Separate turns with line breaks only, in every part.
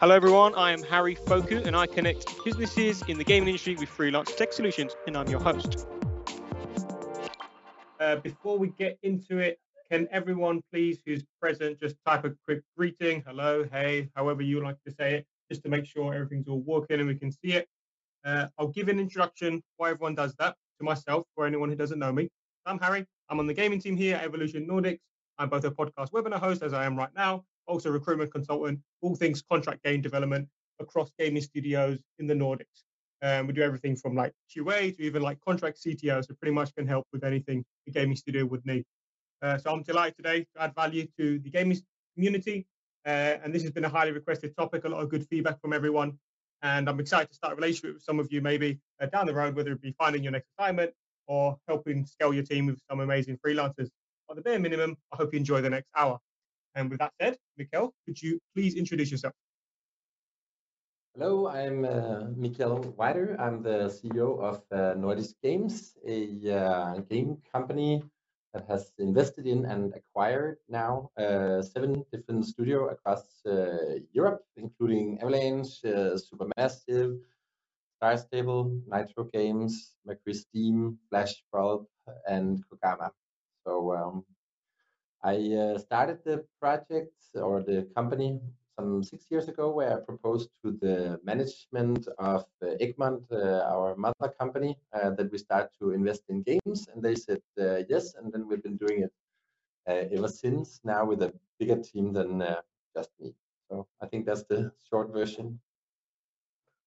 Hello, everyone. I am Harry Phokou, and I connect businesses in the gaming industry with freelance tech solutions, and I'm your host. Uh, before we get into it, can everyone please who's present just type a quick greeting, hello, hey, however you like to say it, just to make sure everything's all working and we can see it. Uh, I'll give an introduction why everyone does that to myself for anyone who doesn't know me. I'm Harry. I'm on the gaming team here at Evolution Nordics. I'm both a podcast webinar host, as I am right now, also recruitment consultant, all things contract game development across gaming studios in the Nordics. Um, we do everything from like QA to even like contract CTO, so pretty much can help with anything the gaming studio would need. Uh, so I'm delighted today to add value to the gaming community, uh, and this has been a highly requested topic, a lot of good feedback from everyone, and I'm excited to start a relationship with some of you maybe uh, down the road, whether it be finding your next assignment or helping scale your team with some amazing freelancers. At the bare minimum, I hope you enjoy the next hour. And with that said, Mikkel, could you please introduce yourself?
Hello, I'm uh, Mikkel Weider. I'm the CEO of uh, Nordisk Games, a uh, game company that has invested in and acquired now uh, seven different studios across uh, Europe, including Avalanche, uh, Supermassive, Star Stable, Nitro Games, Mercury Steam, Flash and Kogama. So um, I uh, started the project or the company some six years ago, where I proposed to the management of uh, Egmont, uh, our mother company, uh, that we start to invest in games, and they said uh, yes, and then we've been doing it uh, ever since. Now with a bigger team than uh, just me. So I think that's the short version.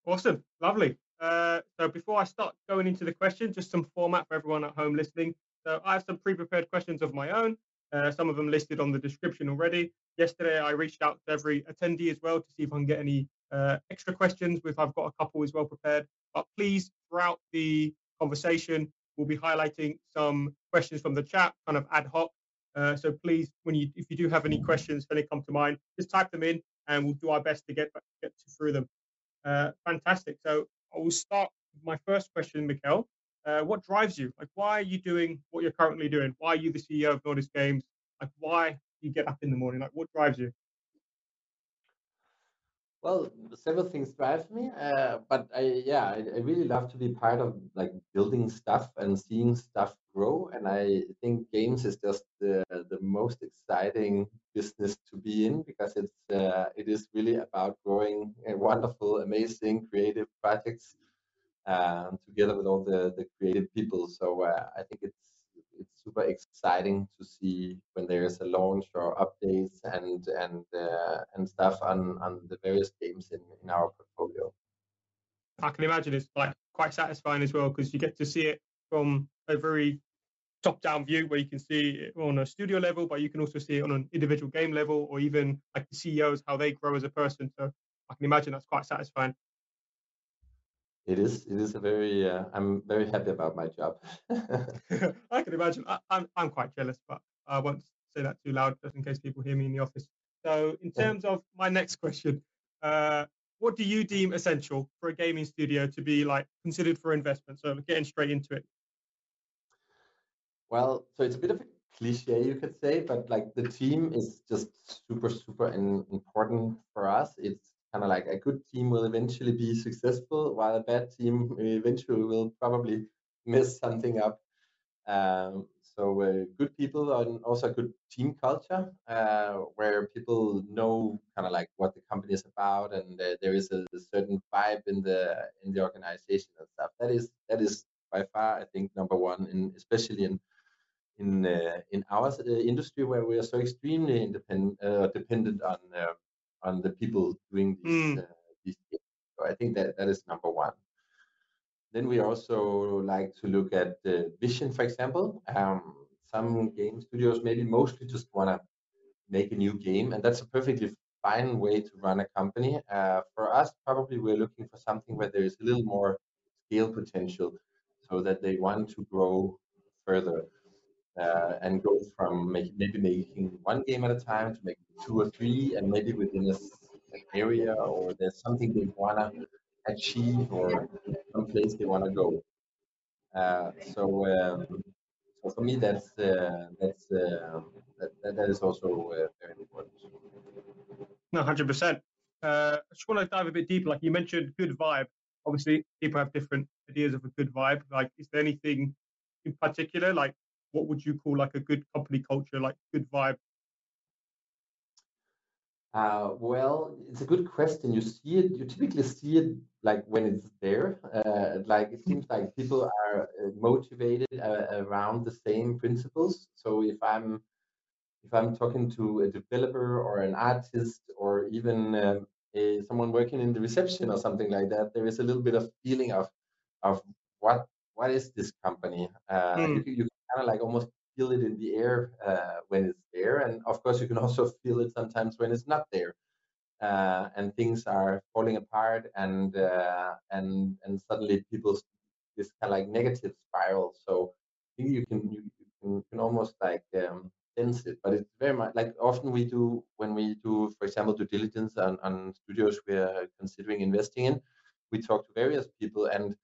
Awesome, lovely. so before I start going into the question, just some format for everyone at home listening. So I have some pre-prepared questions of my own. Uh, some of them listed on the description already. Yesterday, I reached out to every attendee as well to see if I can get any uh, extra questions. If I've got a couple as well prepared, but please, throughout the conversation, we'll be highlighting some questions from the chat, kind of ad hoc. Uh, so please, when you if you do have any questions, when they come to mind, just type them in, and we'll do our best to get get through them. Uh, fantastic. So I will start with my first question, Mikkel. Uh, what drives you? Like, why are you doing what you're currently doing? Why are you the CEO of Nordisk Games? Like, why you get up in the morning? Like, what drives you?
Well, several things drive me, uh, but I yeah, I, I, really love to be part of like building stuff and seeing stuff grow. And I think games is just the the most exciting business to be in because it's uh, it is really about growing wonderful, amazing, creative projects um, together with all the, the creative people. So uh, I think it's it's super exciting to see when there's a launch or updates and and uh, and stuff on on the various games in, in our portfolio.
I can imagine it's like quite satisfying as well because you get to see it from a very top-down view where you can see it on a studio level, but you can also see it on an individual game level or even like the CEOs how they grow as a person. So I can imagine that's quite satisfying.
It is. It is a very. Uh, I'm very happy about my job.
I can imagine. I, am I'm, I'm quite jealous, but I won't say that too loud just in case people hear me in the office. So, in terms of my next question, uh, what do you deem essential for a gaming studio to be like considered for investment? So, getting straight into it.
Well, so it's a bit of a cliche, you could say, but like the team is just super, super important for us. It's kind of like a good team will eventually be successful, while a bad team eventually will probably mess something up. Um, so uh, good people and also a good team culture uh, where people know kind of like what the company is about and uh, there is a, a, certain vibe in the in the organization and stuff. That is that is by far I think number one, in especially in in uh, in our uh, industry where we are so extremely independent uh, dependent on on the people doing these, mm. uh, these things. So I think that that is number one. Then we also like to look at the vision, for example. Um, some game studios maybe mostly just want to make a new game, and that's a perfectly fine way to run a company. Uh, for us, probably we're looking for something where there is a little more scale potential, so that they want to grow further uh, and go from make, maybe making one game at a time to making two or three, and maybe within an area or there's something they want to achieve or some place they want to go. Uh, so, um, so for me, that's uh, that's uh, that, that is also uh, very important.
No, hundred percent. uh, I just want to dive a bit deeper. Like you mentioned, good vibe. Obviously, people have different ideas of a good vibe. Like, is there anything in particular? Like, what would you call like a good company culture? Like, good vibe.
Uh, well, it's a good question. You see it. You typically see it like when it's there. Uh, like it seems like people are uh, motivated uh, around the same principles. So if I'm if I'm talking to a developer or an artist or even um, a, someone working in the reception or something like that, there is a little bit of feeling of of what what is this company? Uh, mm. You, you kind of like almost feel it in the air uh, when it's there, and of course you can also feel it sometimes when it's not there, uh, and things are falling apart, and uh, and and suddenly people this kind of like negative spiral. So I think you can you, you can, can almost like um, sense it, but it's very much like often we do when we do, for example, due diligence on, on studios we're considering investing in. We talk to various people, and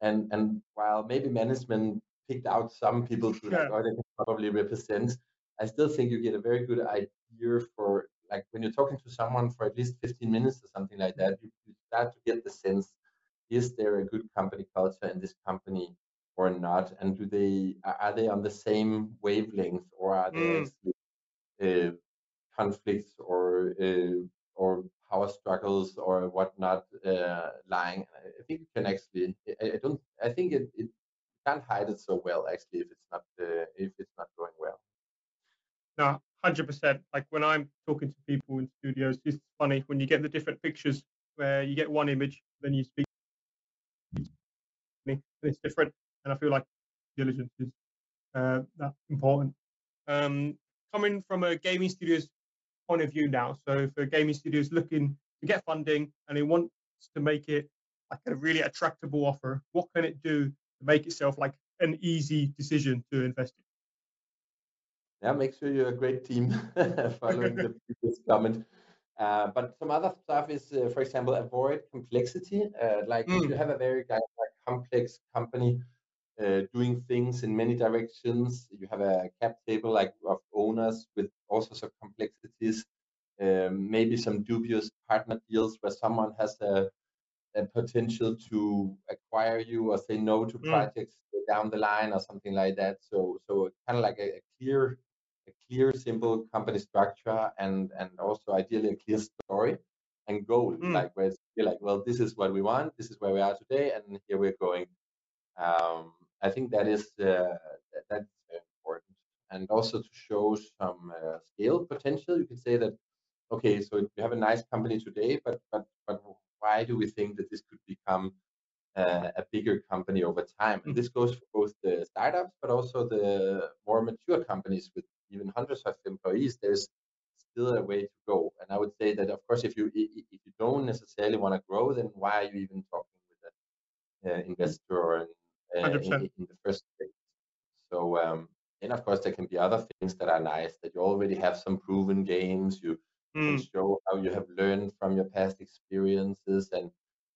and and while maybe management picked out some people to like, oh, they can probably represent, I still think you get a very good idea for like when you're talking to someone for at least 15 minutes or something like that, you, you start to get the sense: is there a good company culture in this company? or not and do they are they on the same wavelength or are there mm. uh, conflicts or uh, or power struggles or whatnot uh, lying i think you can actually I, I, don't i think it, it can't hide it so well actually if it's not uh, if it's not going well
no 100% like when i'm talking to people in studios it's funny when you get the different pictures where you get one image then you speak and it's different and I feel like diligence is uh, that important. Um, coming from a gaming studio's point of view now, so for gaming studios looking to get funding and they want to make it like a really attractable offer, what can it do make itself like an easy decision to invest in?
Yeah, make sure you're a great team following the previous comment. Uh, but some other stuff is, uh, for example, avoid complexity. Uh, like mm. if you have a very like, complex company, uh, doing things in many directions. You have a cap table like of owners with all sorts of complexities. Um, maybe some dubious partner deals where someone has a potential to acquire you or say no to mm. projects down the line or something like that. So so kind of like a, a clear a clear simple company structure and and also ideally a clear story and goal mm. like where it's like well this is what we want this is where we are today and here we're going um, I think that is uh, that's very important, and also to show some uh, scale potential. You can say that okay, so you have a nice company today, but but but why do we think that this could become uh, a bigger company over time? And this goes for both the startups, but also the more mature companies with even hundreds of employees. There's still a way to go, and I would say that of course, if you if you don't necessarily want to grow, then why are you even talking with an uh, investor or an uh, in, in, the first place. So, um, and of course, there can be other things that are nice that you already have some proven games. You mm. can show how you have learned from your past experiences, and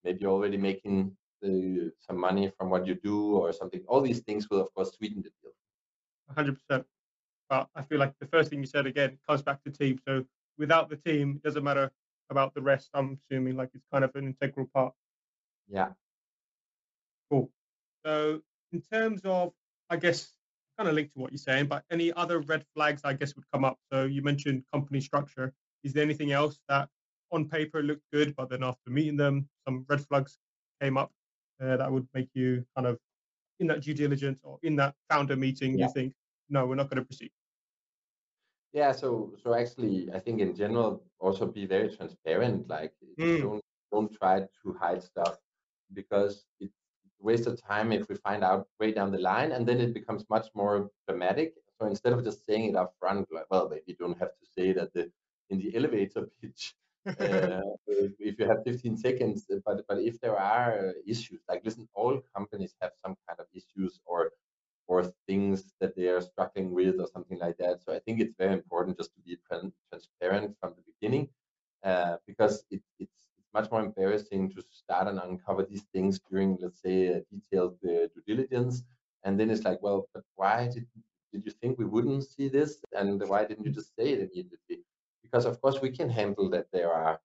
maybe you're already making the, some money from what you do or something. All these things will, of course, sweeten the deal.
100%. But I feel like the first thing you said again comes back to team. So without the team, it doesn't matter about the rest. I'm assuming like it's kind of an integral part.
Yeah.
Cool. So in terms of, I guess, kind of linked to what you're saying, but any other red flags, I guess, would come up. So you mentioned company structure. Is there anything else that on paper looked good, but then after meeting them, some red flags came up uh, that would make you kind of in that due diligence or in that founder meeting, yeah. you think, no, we're not going to proceed.
Yeah, so so actually, I think in general, also be very transparent. Like, mm. don't don't try to hide stuff because it waste of time if we find out way down the line, and then it becomes much more dramatic. So instead of just saying it up front, like, well, maybe you don't have to say that the in the elevator pitch. uh, if you have 15 seconds, uh, but but if there are issues, like listen, all companies have some kind of issues or or things that they are struggling with or something like that. So I think it's very important just to be transparent from the beginning, uh, because it, it's much more embarrassing to start and uncover these things during, let's say, a detailed uh, due diligence. And then it's like, well, but why did did you think we wouldn't see this? And why didn't you just say it immediately? Because of course we can handle that there are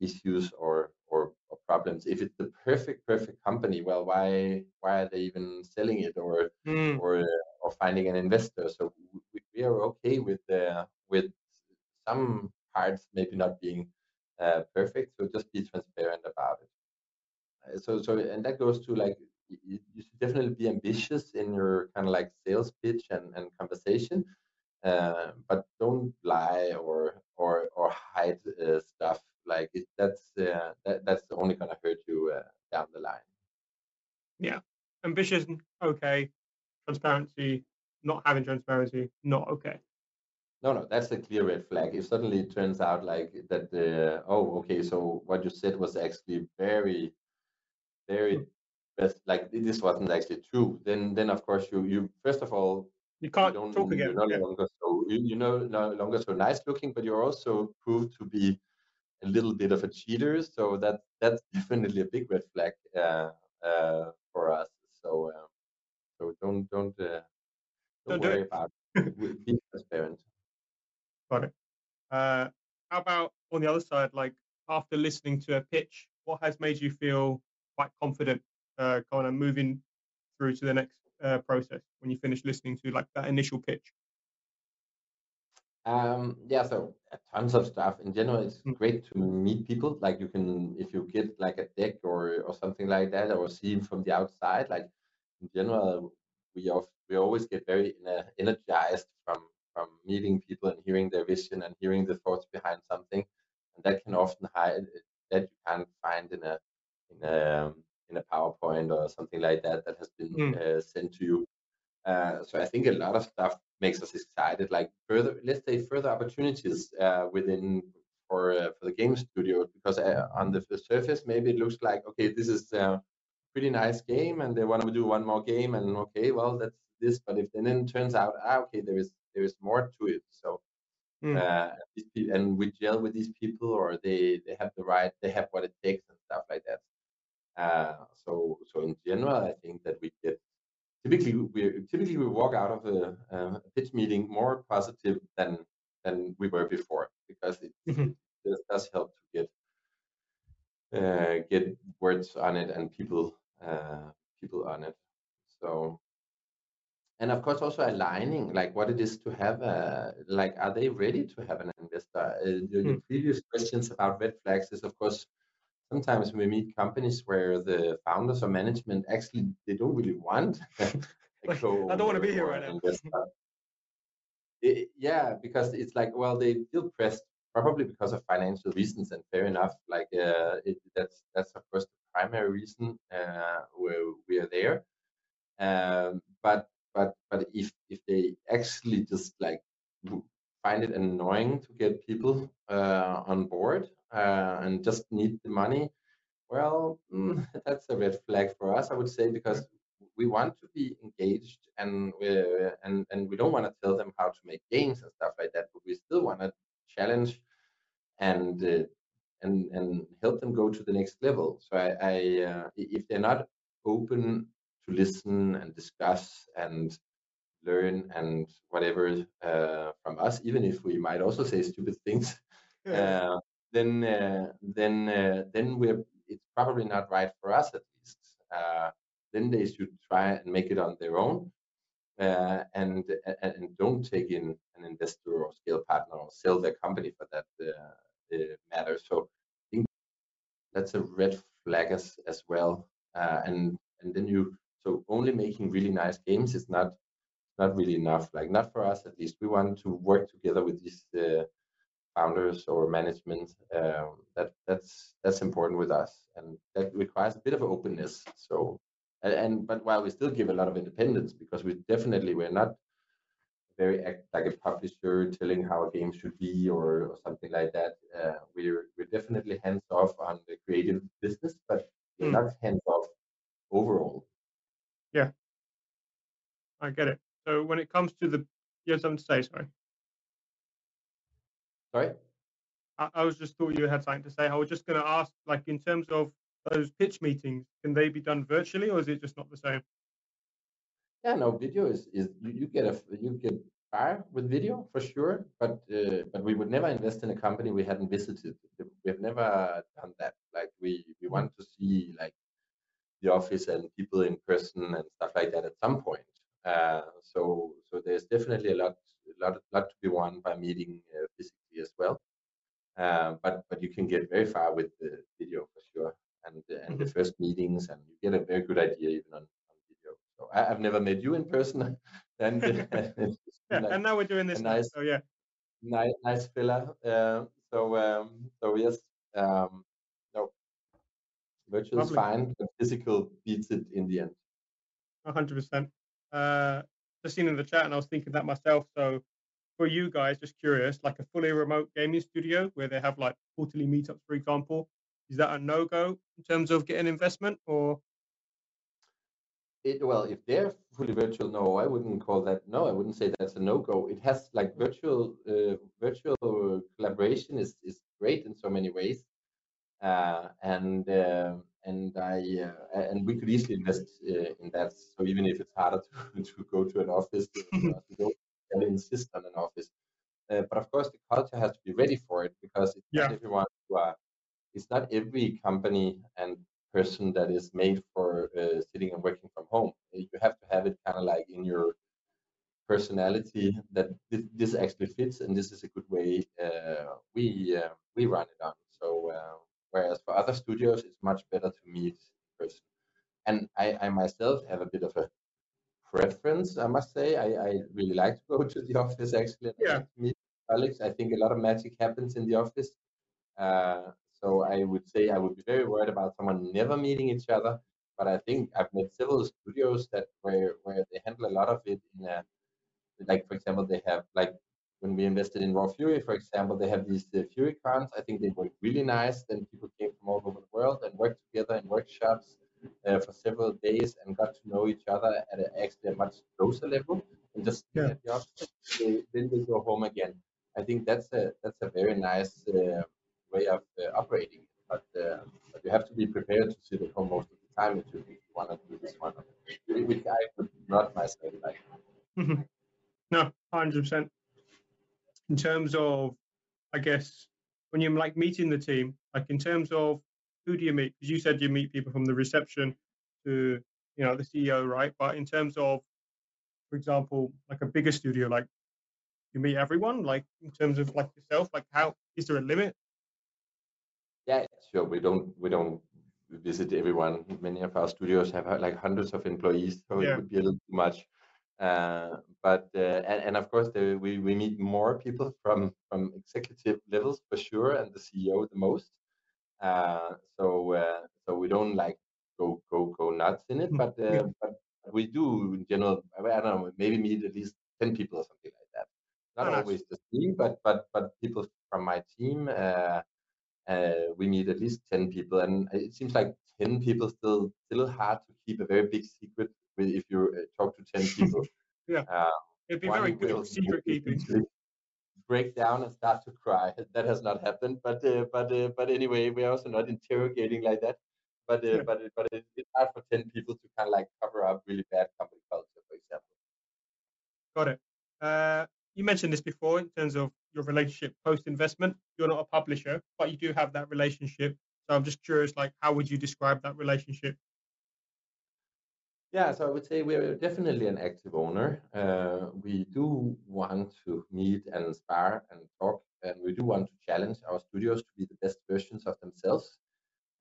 issues or, or, or problems. If it's the perfect perfect company, well, why why are they even selling it or
Mm.
or or finding an investor? So we, we are okay with uh, with some parts maybe not being uh, perfect. So just be transparent about it. Uh, so so and that goes to like you, you should definitely be ambitious in your kind of like sales pitch and, and conversation uh, but don't lie or or or hide uh, stuff like it, that's uh, that, that's the only to hurt you uh, down the line
Yeah. Ambitious, okay. Transparency, not having transparency, not okay.
no no that's a clear red flag if suddenly it turns out like that uh, oh okay so what you said was actually very very best like this wasn't actually true then then of course you you first of all
You
you
can't
don't
talk
you're
again. Yeah.
longer you, you're no, longer so nice looking but you're also proved to be a little bit of a cheater so that that's definitely a big red flag uh, uh, for us so uh, so don't don't uh, don't,
Don't do
worry
it.
about it. Be transparent
Got it. Uh, how about on the other side, like after listening to a pitch, what has made you feel quite confident, uh, kind of moving through to the next uh, process when you finish listening to like that initial pitch?
Um, yeah, so uh, tons of stuff. In general, it's
Mm.
great to meet people. Like you can, if you get like a deck or or something like that, or see from the outside. Like in general, we of, we always get very ener- energized from from meeting people and hearing their vision and hearing the thoughts behind something, and that can often hide that you can't find in a in a in a PowerPoint or something like that that has been
Mm.
uh, sent to you. Uh, so I think a lot of stuff makes us excited. Like further, let's say further opportunities uh, within for uh, for the game studio because uh, on the surface maybe it looks like okay this is a pretty nice game and they want to do one more game and okay well that's this but if then it turns out ah okay there is there is more to it so
Mm.
uh, and we gel with these people or they they have the right they have what it takes and stuff like that uh, so so in general I think that we get typically we typically we walk out of a, uh, a pitch meeting more positive than than we were before because it,
Mhm.
it does- help to get uh, get words on it and people uh, people on it. So and of course also aligning like what it is to have a like are they ready to have an investor? Uh, your, your
Mm.
previous questions about red flags is of course sometimes we meet companies where the founders or management actually they don't really want
Like, I don't want to be here right now.
investor. I- yeah, because it's like well they feel pressed probably because of financial reasons and fair enough. Like uh, it, that's that's of course the primary reason uh, where we are there. Um, but but but if if they actually just like find it annoying to get people uh, on board uh, and just need the money, well, mm, that's a red flag for us, I would say, because we want to be engaged and we and and we don't want to tell them how to make games and stuff like that, but we still want to challenge and uh, and and help them go to the next level. So I, I uh, i- if they're not open to listen and discuss and learn and whatever uh, from us, even if we might also say stupid things,
Yeah.
uh, then uh, then uh, then we're it's probably not right for us at least. Uh, then they should try and make it on their own uh, and, and and don't take in an investor or scale partner or sell their company for that matter. So I think that's a red flag as as well. Uh, and and then you so only making really nice games is not not really enough. Like not for us at least. We want to work together with these uh, founders or management. Um, that that's that's important with us, and that requires a bit of openness. So and, and but while we still give a lot of independence because we definitely we're not very act like a publisher telling how a game should be or, or something like that. Uh, we're we're definitely hands off on the creative business, but we're
Mm.
not hands off overall.
Yeah, I get it. So when it comes to the, you had something to say, sorry.
Sorry.
I, I was just thought you had something to say. I was just going to ask, like, in terms of those pitch meetings, can they be done virtually or is it just not the same?
Yeah, no, video is is you, you get a you get far with video for sure, but uh, but we would never invest in a company we hadn't visited. we've never done that. Like we we mm-hmm. want to see like the office and people in person and stuff like that at some point. Uh, so so there's definitely a lot lot lot to be won by meeting uh, physically as well. Uh, but but you can get very far with the video for sure, and and mm-hmm. the first meetings, and you get a very good idea even on, on video. So I, have never met you in person, and
yeah, like and now we're doing this. Nice, so yeah,
nice nice filler. Uh, so um, so yes, um, no, virtual Lovely. is fine, but physical beats it in the end.
hundred percent. Uh, just seen in the chat, and I was thinking that myself. So for you guys, just curious, like a fully remote gaming studio where they have like quarterly meetups, for example, is that a no go in terms of getting investment or?
It, well, if they're fully virtual, no, I wouldn't call that. No, I wouldn't say that's a no go. It has like virtual uh, virtual collaboration is is great in so many ways, uh, and uh, and I uh, and we could easily invest uh, in that. So even if it's harder to, to go to an office, to, go and insist on an office. Uh, but of course, the culture has to be ready for it because it's yeah. not everyone who are, it's not every company and person that is made for uh, sitting and working from home. You have to have it kind of like in your personality that this, this, actually fits, and this is a good way uh, we uh, we run it on. So uh, whereas for other studios, it's much better to meet in person. And I, I myself have a bit of a preference, I must say. I, I really like to go to the office actually
yeah.
Like meet colleagues. I think a lot of magic happens in the office. Uh, so I would say I would be very worried about someone never meeting each other. But I think I've met several studios that where where they handle a lot of it in a like for example they have like when we invested in Raw Fury, for example, they have these uh, Fury cons. I think they worked really nice. Then people came from all over the world and worked together in workshops uh, for several days and got to know each other at a, actually a much closer level and just yeah. at the opposite. They, then they go home again. I think that's a that's a very nice uh, way of uh, operating. But, uh, but you have to be prepared to sit at home most of the time if you want to do this one, which I would not myself like.
Mm-hmm. No, hundred percent. In terms of, I guess, when you're like meeting the team, like in terms of who do you meet? Because you said you meet people from the reception to you know the CEO, right? But in terms of, for example, like a bigger studio, like you meet everyone, like in terms of like yourself, like how is there a limit?
Yeah, sure. We don't we don't visit everyone. Many of our studios have like hundreds of employees, so yeah. it would be a little too much. Uh, but uh, and, and of course we we meet more people from from executive levels for sure, and the CEO the most. Uh, so uh, so we don't like go go go nuts in it, mm, but uh, but we do in general. I don't know, maybe meet at least ten people or something like that. Not oh, always the team, but but but people from my team. Uh, uh, we meet at least 10 people and it seems like 10 people still still hard to keep a very big secret if you uh, talk to 10 people
yeah uh, it'd be very good secret keeping
break down and start to cry. That has not happened, but uh, but uh, but anyway, we're also not interrogating like that. But uh, yeah. but but it, it's hard for ten people to kind of like cover up really bad company culture, for example.
Got it. Uh, you mentioned this before in terms of your relationship post investment. You're not a publisher, but you do have that relationship. So I'm just curious, like, how would you describe that relationship
yeah, so I would say we're definitely an active owner. Uh, we do want to meet and inspire and talk, and we do want to challenge our studios to be the best versions of themselves.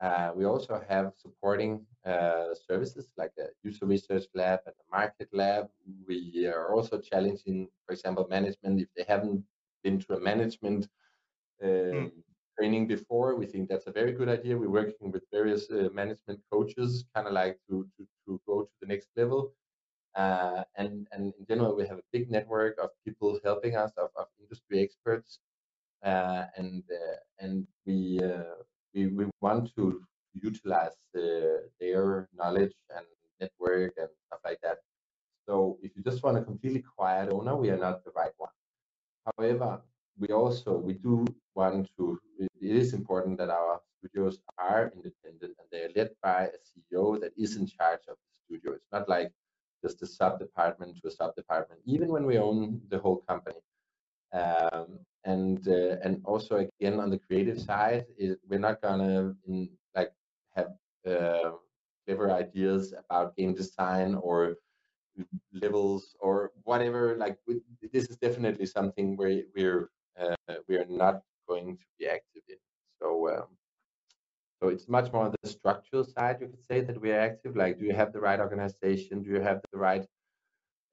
Uh, we also have supporting uh, services like a user research lab and a market lab. We are also challenging, for example, management if they haven't been to a management mm training before. We think that's a very good idea. We're working with various uh, management coaches, kind of like to, to, to go to the next level. Uh, and, and in general, we have a big network of people helping us, of, of industry experts. Uh, and uh, and we, uh, we, we want to utilize their knowledge and network and stuff like that. So if you just want a completely quiet owner, we are not the right one. However, we also we do want to it is important that our studios are independent and they are led by a ceo that is in charge of the studio it's not like just a sub department to a sub department even when we own the whole company Um, and uh, and also again on the creative side, it, we're not gonna in, like have uh, clever ideas about game design or levels or whatever. Like we, this is definitely something where we're uh, we're not going to be active in. So. Um, so it's much more on the structural side, you could say, that we are active. Like, do you have the right organization? Do you have the right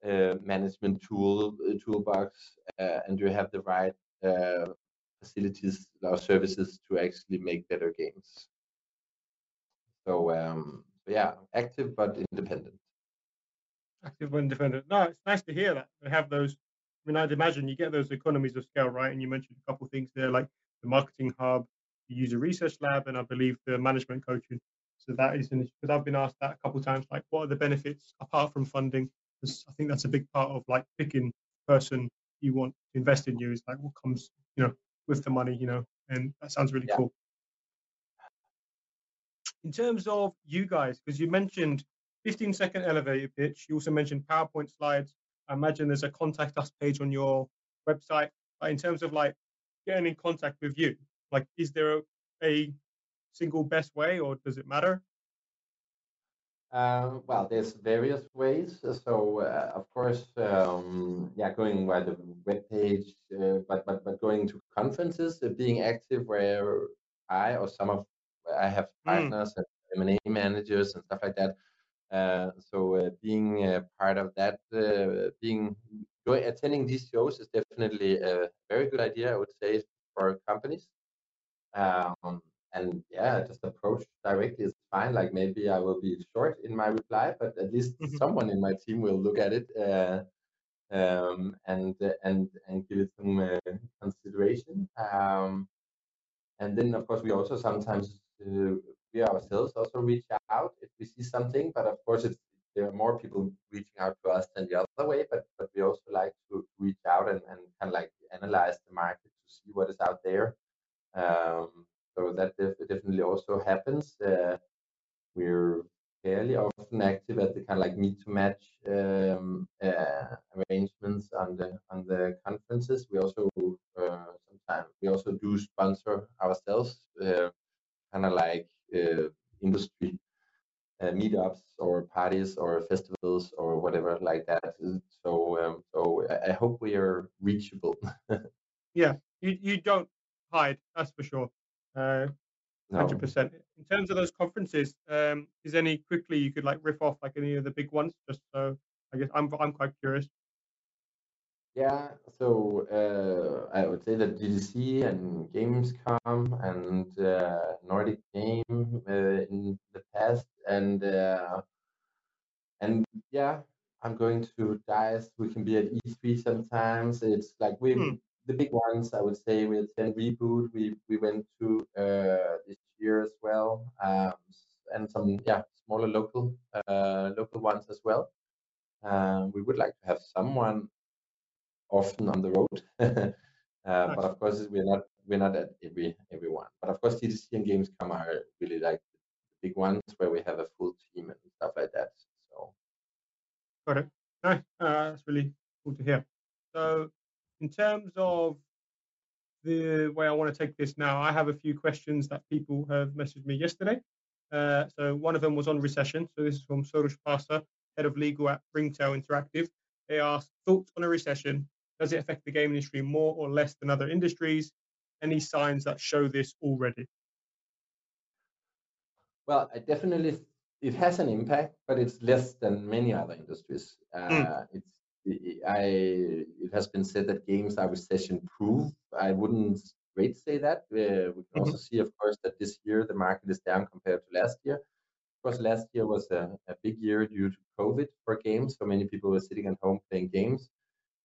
uh, management tool uh, toolbox? Uh, and do you have the right uh, facilities or services to actually make better games? So, um, yeah, active but independent.
Active but independent. No, it's nice to hear that. We have those. I mean, I'd imagine you get those economies of scale, right? And you mentioned a couple of things there, like the marketing hub, the user research lab, and I believe the management coaching. So that is an issue because I've been asked that a couple of times, like, what are the benefits apart from funding? Because I think that's a big part of like picking person you want to invest in you is like what comes, you know, with the money, you know, and that sounds really yeah. cool. In terms of you guys, because you mentioned 15 second elevator pitch, you also mentioned PowerPoint slides. I imagine there's a contact us page on your website. But in terms of like getting in contact with you, like, is there a, a single best way, or does it matter?
Um, well, there's various ways. So, uh, of course, um, yeah, going by the web page, uh, but but but going to conferences, uh, being active where I or some of I have hmm. partners mm. and M&A managers and stuff like that. Uh, so uh, being part of that, uh, being going, attending these shows is definitely a very good idea. I would say for companies. Um, and yeah, just approach directly is fine. Like maybe I will be short in my reply, but at least mm-hmm. someone in my team will look at it uh, um, and uh, and and give it some uh, consideration. Um, and then of course we also sometimes uh, we ourselves also reach out if we see something, but of course it's there are more people reaching out to us than the other way, but but we also like to reach out and, and kind of like analyze the market to see what is out there. Um, so that def definitely also happens. Uh, we're fairly often active at the kind of like meet to match um, uh, arrangements on the on the conferences. We also uh, sometimes we also do sponsor ourselves, uh, kind of like industry uh, meetups or parties or festivals or whatever like that. So um, so I, hope we are reachable.
yeah, you you don't hide, that's for sure. Uh, hundred percent. In terms of those conferences, um, is any quickly you could like riff off like any of the big ones? Just so I guess I'm I'm quite curious.
Yeah, so uh, I would say that GDC and Gamescom and uh, Nordic Game uh, in the past, and uh, and yeah, I'm going to DICE. We can be at E3 sometimes. It's like we hmm the big ones, I would say, we attend Reboot. We we went to uh, this year as well, um, and some yeah smaller local uh, local ones as well. Uh, we would like to have someone often on the road, uh, but of course we're not we're not at every everyone. But of course, GDC and Gamescom are really like the big ones where we have a full team and stuff like that. So,
got it. Nice. Uh, that's really cool to hear. So in terms of the way I want to take this now, I have a few questions that people have messaged me yesterday. Uh, so one of them was on recession. So this is from Sorush Pasa, head of legal at Ringtail Interactive. They asked thoughts on a recession. Does it affect the game industry more or less than other industries? Any signs that show this already?
Well, I definitely it has an impact, but it's less than many other industries. Uh, mm. It's I it has been said that games are recession proof. I wouldn't straight say that. Uh, we can mm-hmm. also see, of course, that this year the market is down compared to last year. Of course, last year was a, a big year due to COVID for games. So many people were sitting at home playing games.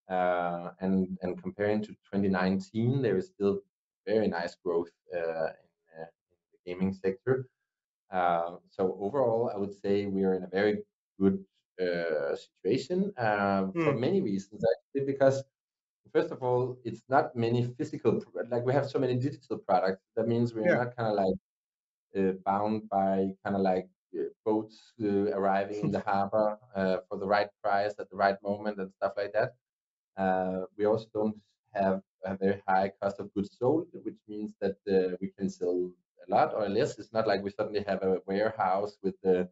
Uh, and and comparing to 2019, there is still very nice growth uh, in, uh, in, the gaming sector. Uh, so overall, I would say we are in a very good uh, situation uh, mm. for hmm. many reasons actually because first of all it's not many physical like we have so many digital products that means we're yeah. not kind of like uh, bound by kind of like uh, boats uh, arriving in the harbor uh, for the right price at the right moment and stuff like that we also don't have a very high cost of goods sold, which means that uh, we can sell a lot or less. It's not like we suddenly have a warehouse with the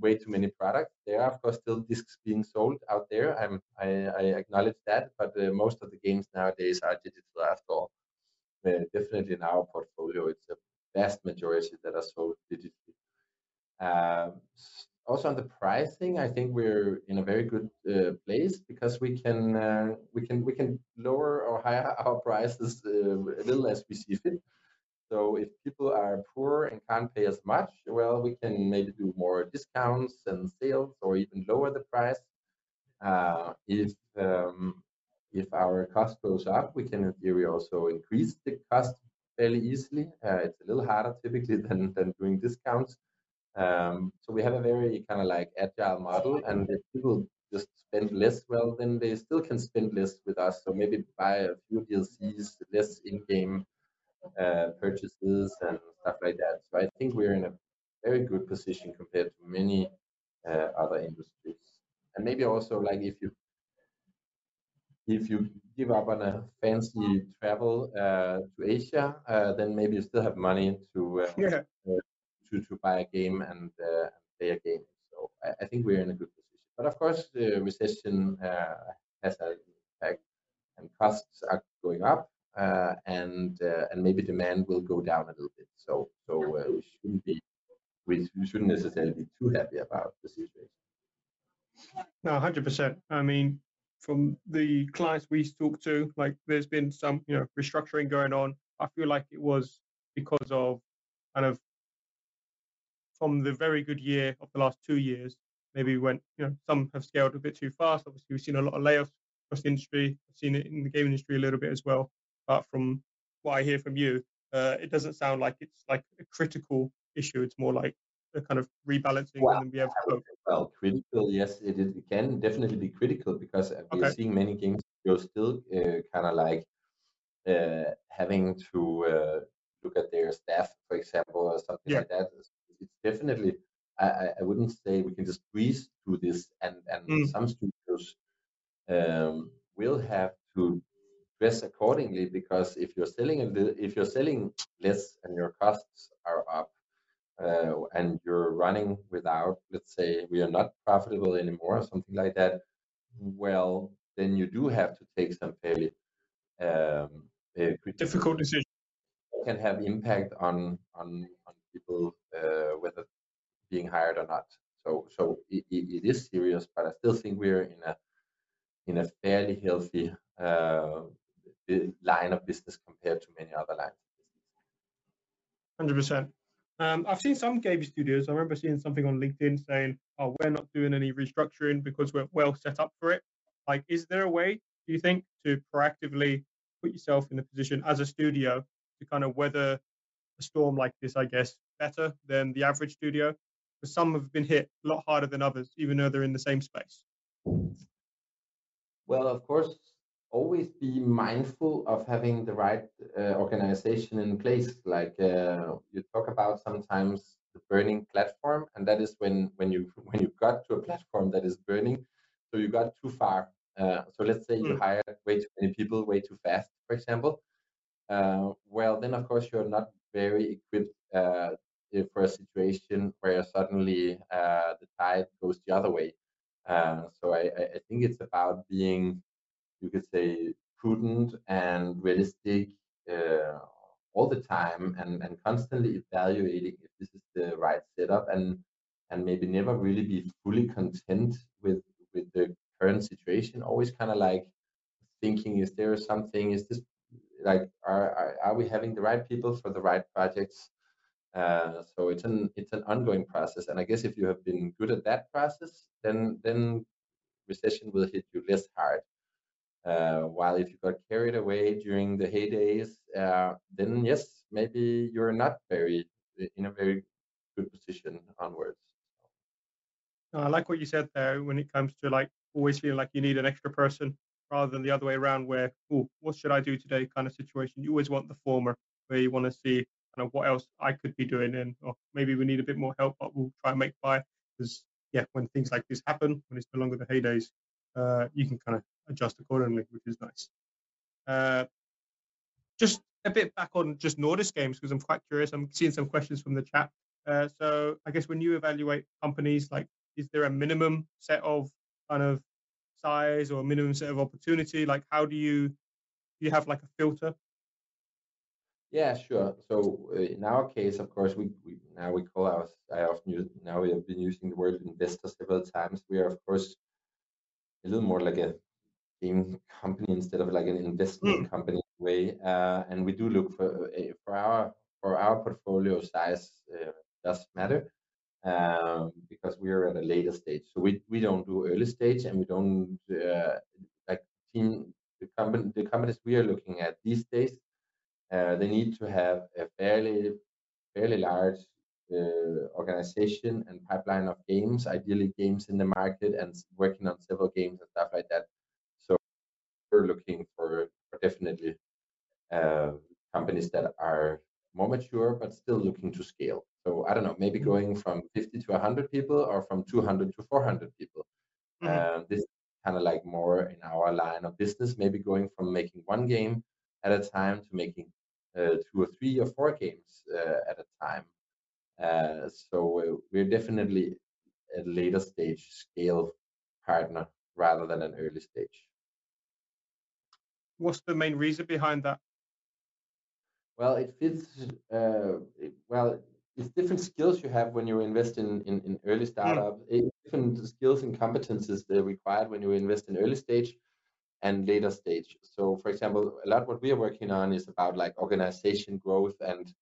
way too many products. There are of course still discs being sold out there. I'm, I, I acknowledge that, but uh, most of the games nowadays are digital after all. Uh, definitely in our portfolio, it's a vast majority that are sold digitally. Um, also on the pricing, I think we're in a very good uh, place because we can uh, we can we can lower or higher our prices uh, a little as we see fit. So if people are poor and can't pay as much, well, we can maybe do more discounts and sales or even lower the price. Uh, if um, if our cost goes up, we can in theory also increase the cost fairly easily. Uh, it's a little harder typically than, than doing discounts. Um, so we have a very kind of like agile model, and if people just spend less, well, then they still can spend less with us. So maybe buy a few DLCs, less in-game uh, purchases and stuff like that. So I think we're in a very good position compared to many uh, other industries. And maybe also like if you if you give up on a fancy travel uh, to Asia, uh, then maybe you still have money to uh, yeah. Uh, to to buy a game and, and play a game. So I, I, think we're in a good position. But of course, the recession has an impact, and costs are going up uh, and uh, and maybe demand will go down a little bit. So so uh, we shouldn't be we, shouldn't necessarily be too happy about the situation.
No, hundred percent. I mean, from the clients we talk to, like there's been some you know restructuring going on. I feel like it was because of kind of from the very good year of the last two years, maybe when you know some have scaled a bit too fast. Obviously, we've seen a lot of layoffs across the industry. I've seen it in the game industry a little bit as well. But from what I hear from you, uh, it doesn't sound like it's like a critical issue. It's more like a kind of rebalancing well, and be able to
Well, critical, yes, it, it can definitely be critical because we're okay. seeing many games you're still uh, kind of like uh, having to uh, look at their staff, for example, or something yeah. like that. It's, definitely. I, I wouldn't say we can just breeze through this, and and mm. some studios um, will have to dress accordingly because if you're selling a little, if you're selling less and your costs are up uh, and you're running without let's say we are not profitable anymore or something like that well then you do have to take some fairly um,
difficult decisions
can have impact on, on people uh, whether being hired or not so so it, it is serious but i still think we're in a in a fairly healthy uh, line of business compared to many other lines
business. 100%. Um, I've seen some game studios. I remember seeing something on LinkedIn saying, "Oh, we're not doing any restructuring because we're well set up for it." Like, is there a way, do you think, to proactively put yourself in a position as a studio to kind of weather a storm like this? I guess better than the average studio, because some have been hit a lot harder than others, even though they're in the same space.
Well, of course, always be mindful of having the right uh, organization in place. Like uh, you talk about sometimes the burning platform, and that is when when you when you got to a platform that is burning, so you got too far. Uh, so let's say you mm. hired way too many people way too fast, for example. Uh, well, then of course you're not very equipped uh, for a situation where suddenly uh, the tide goes the other way. so I, I think it's about being you could say prudent and realistic uh, all the time and, and constantly evaluating if this is the right setup and and maybe never really be fully content with with the current situation always kind of like thinking is there something is this like are, are, are we having the right people for the right projects uh, so it's an it's an ongoing process and i guess if you have been good at that process then then recession will hit you less hard uh, while if you got carried away during the heydays, uh, then yes, maybe you're not very in a very good position onwards.
I like what you said there when it comes to like always feeling like you need an extra person rather than the other way around where, oh, what should I do today kind of situation. You always want the former where you want to see kind of what else I could be doing and or maybe we need a bit more help, but we'll try and make by because yeah, when things like this happen, when it's no longer the heydays, uh, you can kind of adjust accordingly, which is nice. Uh, just a bit back on just Nordisk games because I'm quite curious. I'm seeing some questions from the chat. Uh, so I guess when you evaluate companies, like, is there a minimum set of kind of size or a minimum set of opportunity? Like, how do you do you have like a filter?
Yeah, sure. So uh, in our case, of course, we, we now we call our I often use now we have been using the word investor several times. We are of course a little more like a game company instead of like an investment mm. company way. Uh, and we do look for uh, for our for our portfolio size uh, does matter um, because we are at a later stage. So we we don't do early stage and we don't uh, like team the company the companies we are looking at these days. Uh, they need to have a fairly fairly large uh, organization and pipeline of games, ideally games in the market and working on several games and stuff like that. So we're looking for, for definitely uh, companies that are more mature but still looking to scale. So I don't know, maybe mm-hmm. going from 50 to 100 people or from 200 to 400 people. Mm-hmm. Uh, this kind of like more in our line of business, maybe going from making one game at a time to making two or three or four games uh, at a time. Uh, so we're definitely a later stage scale partner rather than an early stage.
What's the main reason behind that?
Well, it fits. Uh, it, well, it's different skills you have when you invest in in, in early hmm. startup. Mm. different skills and competences that are required when you invest in early stage and later stage. So, for example, a lot what we are working on is about like organization growth and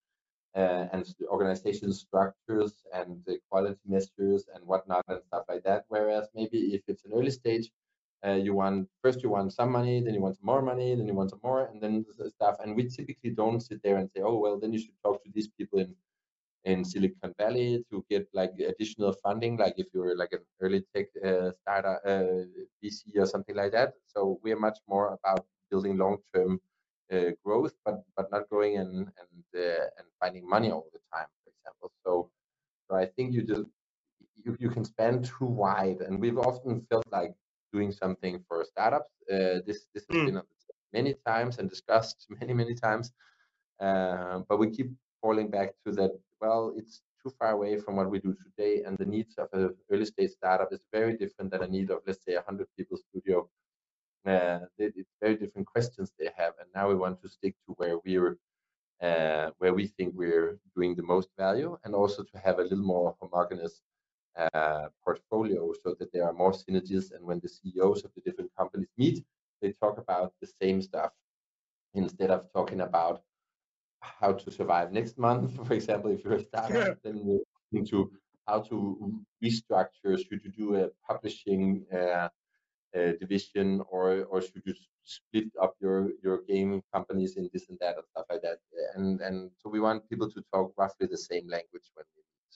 uh, and organization structures and the quality measures and whatnot and stuff like that. Whereas maybe if it's an early stage, uh, you want first you want some money, then you want some more money, then you want some more, and then stuff. And we typically don't sit there and say, oh well, then you should talk to these people in in Silicon Valley to get like additional funding, like if you're like an early tech uh, startup uh, VC or something like that. So we are much more about building long-term uh, growth, but but not going and and uh, and finding money all the time, for example. So so I think you just you, you can span too wide, and we've often felt like doing something for startups. Uh, this this has mm. been many times and discussed many many times, uh, but we keep falling back to that. Well, it's too far away from what we do today, and the needs of an early stage startup is very different than a need of let's say a hundred people studio uh, it's very different questions they have, and now we want to stick to where we're uh, where we think we're doing the most value, and also to have a little more homogeneous uh, portfolio, so that there are more synergies. And when the CEOs of the different companies meet, they talk about the same stuff instead of talking about how to survive next month. For example, if you're a startup, yeah. then you're into how to restructure. Should you do a publishing uh, uh, division, or or should you split up your your gaming companies in this and that and stuff like that? And and so we want people to talk roughly the same language when we
meet.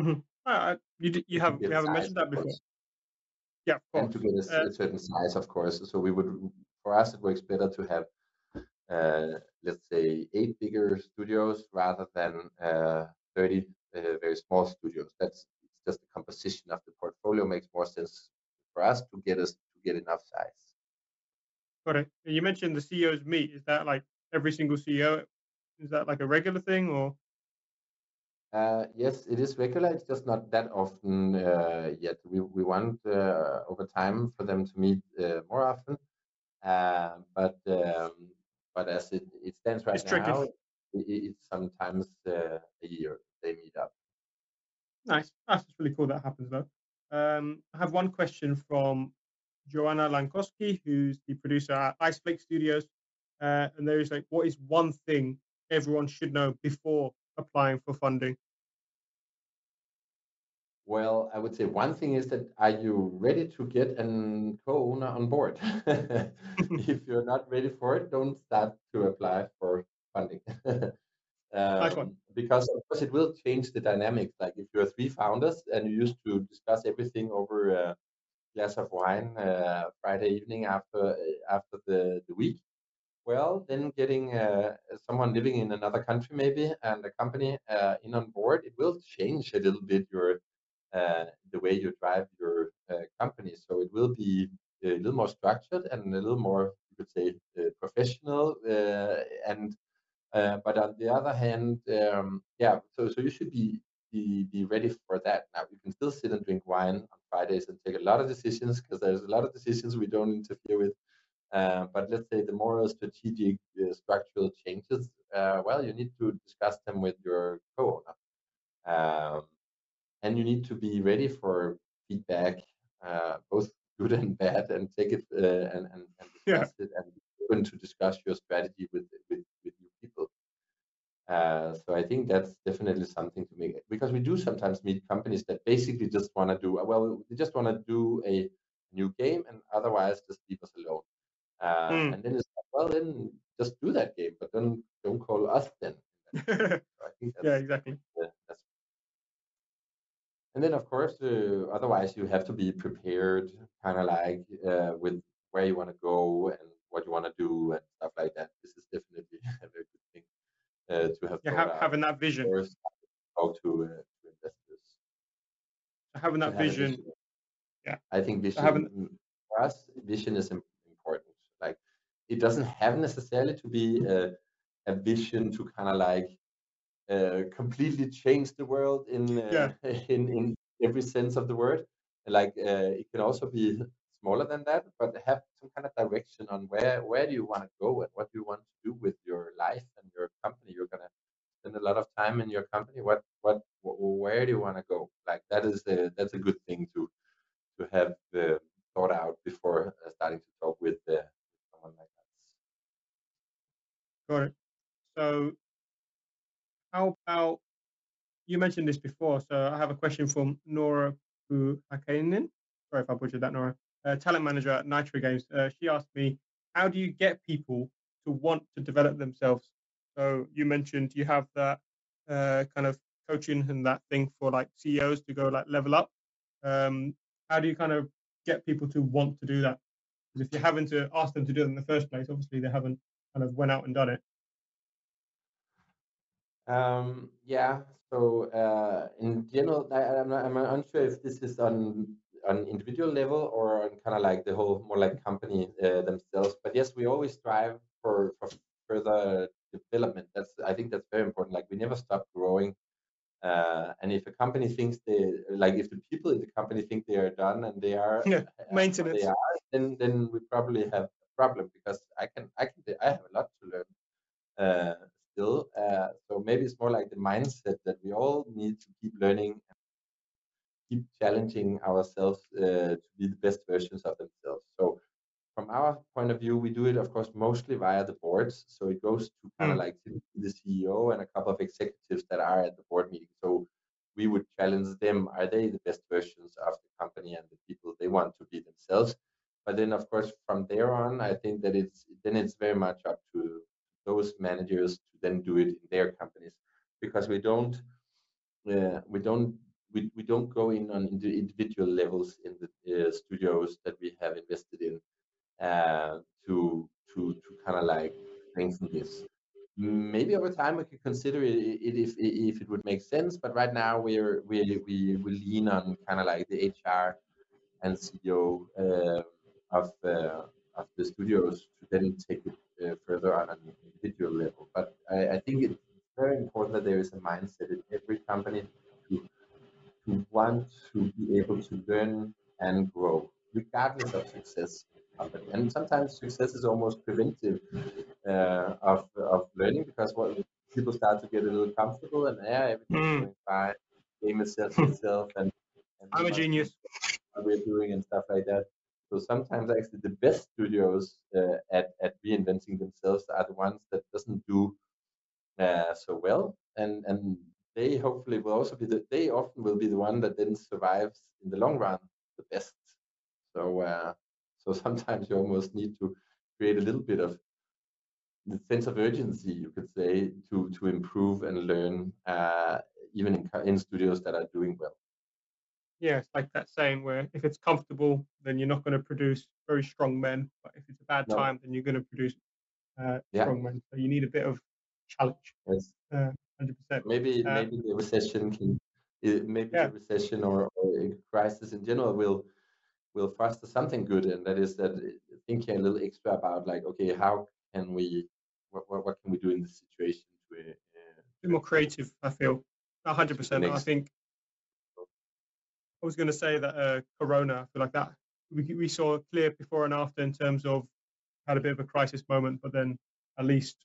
Mm-hmm. Uh, you you have you haven't mentioned that before. Yeah, of
course. And to get a, uh, a, certain size, of course. So we would, for us, it works better to have, uh, let's say, eight bigger studios rather than uh, 30 uh, very small studios. That's just the composition of the portfolio makes more sense for us to get us to get enough size.
Got it. You mentioned the CEOs meet. Is that like every single CEO? Is that like a regular thing or?
Uh, yes, it is regular. It's just not that often uh, yet. We we want uh, over time for them to meet uh, more often, uh, but um, but as it, it stands right now, it, it's sometimes uh, a year they meet up.
Nice. That's really cool that happens though. Um, I have one question from Joanna Lankowski, who's the producer at Iceflake Studios. Uh, and there is like, what is one thing everyone should know before applying for funding?
Well, I would say one thing is that are you ready to get a co-owner on board? if you're not ready for it, don't start to apply for funding. Um, because of course it will change the dynamics. Like if you're three founders and you used to discuss everything over a glass of wine uh, Friday evening after after the, the week, well, then getting uh, someone living in another country maybe and a company uh, in on board, it will change a little bit your uh, the way you drive your uh, company. So it will be a little more structured and a little more you could say, uh, professional. Uh, and uh, but on the other hand, um, yeah, so so you should be be be ready for that. Now you can still sit and drink wine on Fridays and take a lot of decisions because there's a lot of decisions we don't interfere with. Uh, but let's say the more strategic uh, structural changes, uh, well, you need to discuss them with your co-owner, um, and you need to be ready for feedback, uh, both good and bad, and take it uh, and, and, and discuss yeah. it and be open to discuss your strategy with with, with new people. Uh, so I think that's definitely something to make because we do sometimes meet companies that basically just want to do well, they just want to do a new game and otherwise just leave us alone. Uh, mm. And then it's like, well, then just do that game, but then don't call us then.
so yeah, exactly.
Uh, and then, of course, uh, otherwise you have to be prepared, kind of like uh, with where you want to go and what you want to do and stuff like that. This is definitely a very good thing uh, to have.
Yeah, have, having that vision.
How to, uh, to investors.
Having that vision. vision. Yeah. I
think vision having... for us, vision is important. Like it doesn't have necessarily to be a, a vision to kind of like uh, completely change the world in, uh, yeah. in in every sense of the word. Like uh, it can also be smaller than that, but have some kind of direction on where where do you want to go and what do you want to do with your life and your company. You're gonna spend a lot of time in your company. What what where do you want to go? Like that is a that's a good thing to to have uh, thought out before uh, starting to talk with uh, someone like that.
Got it. So, how about you mentioned this before? So, I have a question from Nora Puhakainen. Sorry if I butchered that, Nora. Uh, talent manager at Nitro Games. Uh, she asked me, "How do you get people to want to develop themselves?" So, you mentioned you have that uh, kind of coaching and that thing for like CEOs to go like level up. Um, how do you kind of get people to want to do that? Because if you're having to ask them to do it in the first place, obviously they haven't kind of went out and done it.
Um, yeah. So uh, in general, I, am I'm unsure if this is on on individual level or on kind of like the whole more like company uh, themselves. But yes, we always strive for, for further development. That's I think that's very important. Like we never stop growing. Uh, and if a company thinks they like, if the people in the company think they are done and they are
yeah, maintenance,
they are, then then we probably have a problem because I can I can I have a lot to learn uh, still. Uh, so maybe it's more like the mindset that we all need to keep learning, and keep challenging ourselves uh, to be the best versions of themselves. So from our point of view, we do it, of course, mostly via the boards. So it goes to kind of mm. like the CEO and a couple of executives that are at the board meeting. So we would challenge them: Are they the best versions of the company and the people they want to be themselves? But then, of course, from there on, I think that it's then it's very much up to those managers to then do it in their companies, because we don't uh, we don't we, we don't go in on individual levels in the uh, studios that we have invested in uh, to to to kind of like strengthen this. Maybe over time we could consider it, it if if it would make sense, but right now we're we we we lean on kind of like the HR and CEO uh, of uh, of the studios to then take it uh, further on an individual level. But I, I think it's very important that there is a mindset in every company to to want to be able to learn and grow, regardless of success company. And sometimes success is almost preventive uh, of, of learning because what people start to get a little comfortable and yeah, everything's mm. going fine, game itself itself, and, and
I'm a genius.
What we're doing and stuff like that. So sometimes actually the best studios uh, at at reinventing themselves are the ones that doesn't do uh, so well, and and they hopefully will also be the they often will be the one that then survives in the long run the best. So uh, so sometimes you almost need to create a little bit of the sense of urgency, you could say, to to improve and learn, uh, even in, in studios that are doing well.
Yeah, it's like that saying where if it's comfortable, then you're not going to produce very strong men. But if it's a bad no. time, then you're going to produce uh, yeah. strong men. So you need a bit of challenge.
Yes.
Uh, 100%.
Maybe uh, maybe the recession can, maybe yeah. the recession or, or a crisis in general will will foster something good, and that is that thinking a little extra about like, okay, how can we, what, what, what can we do in this situation to uh,
be more creative? I feel, hundred percent. I think I was going to say that uh, Corona, I feel like that we, we saw a clear before and after in terms of had a bit of a crisis moment, but then at least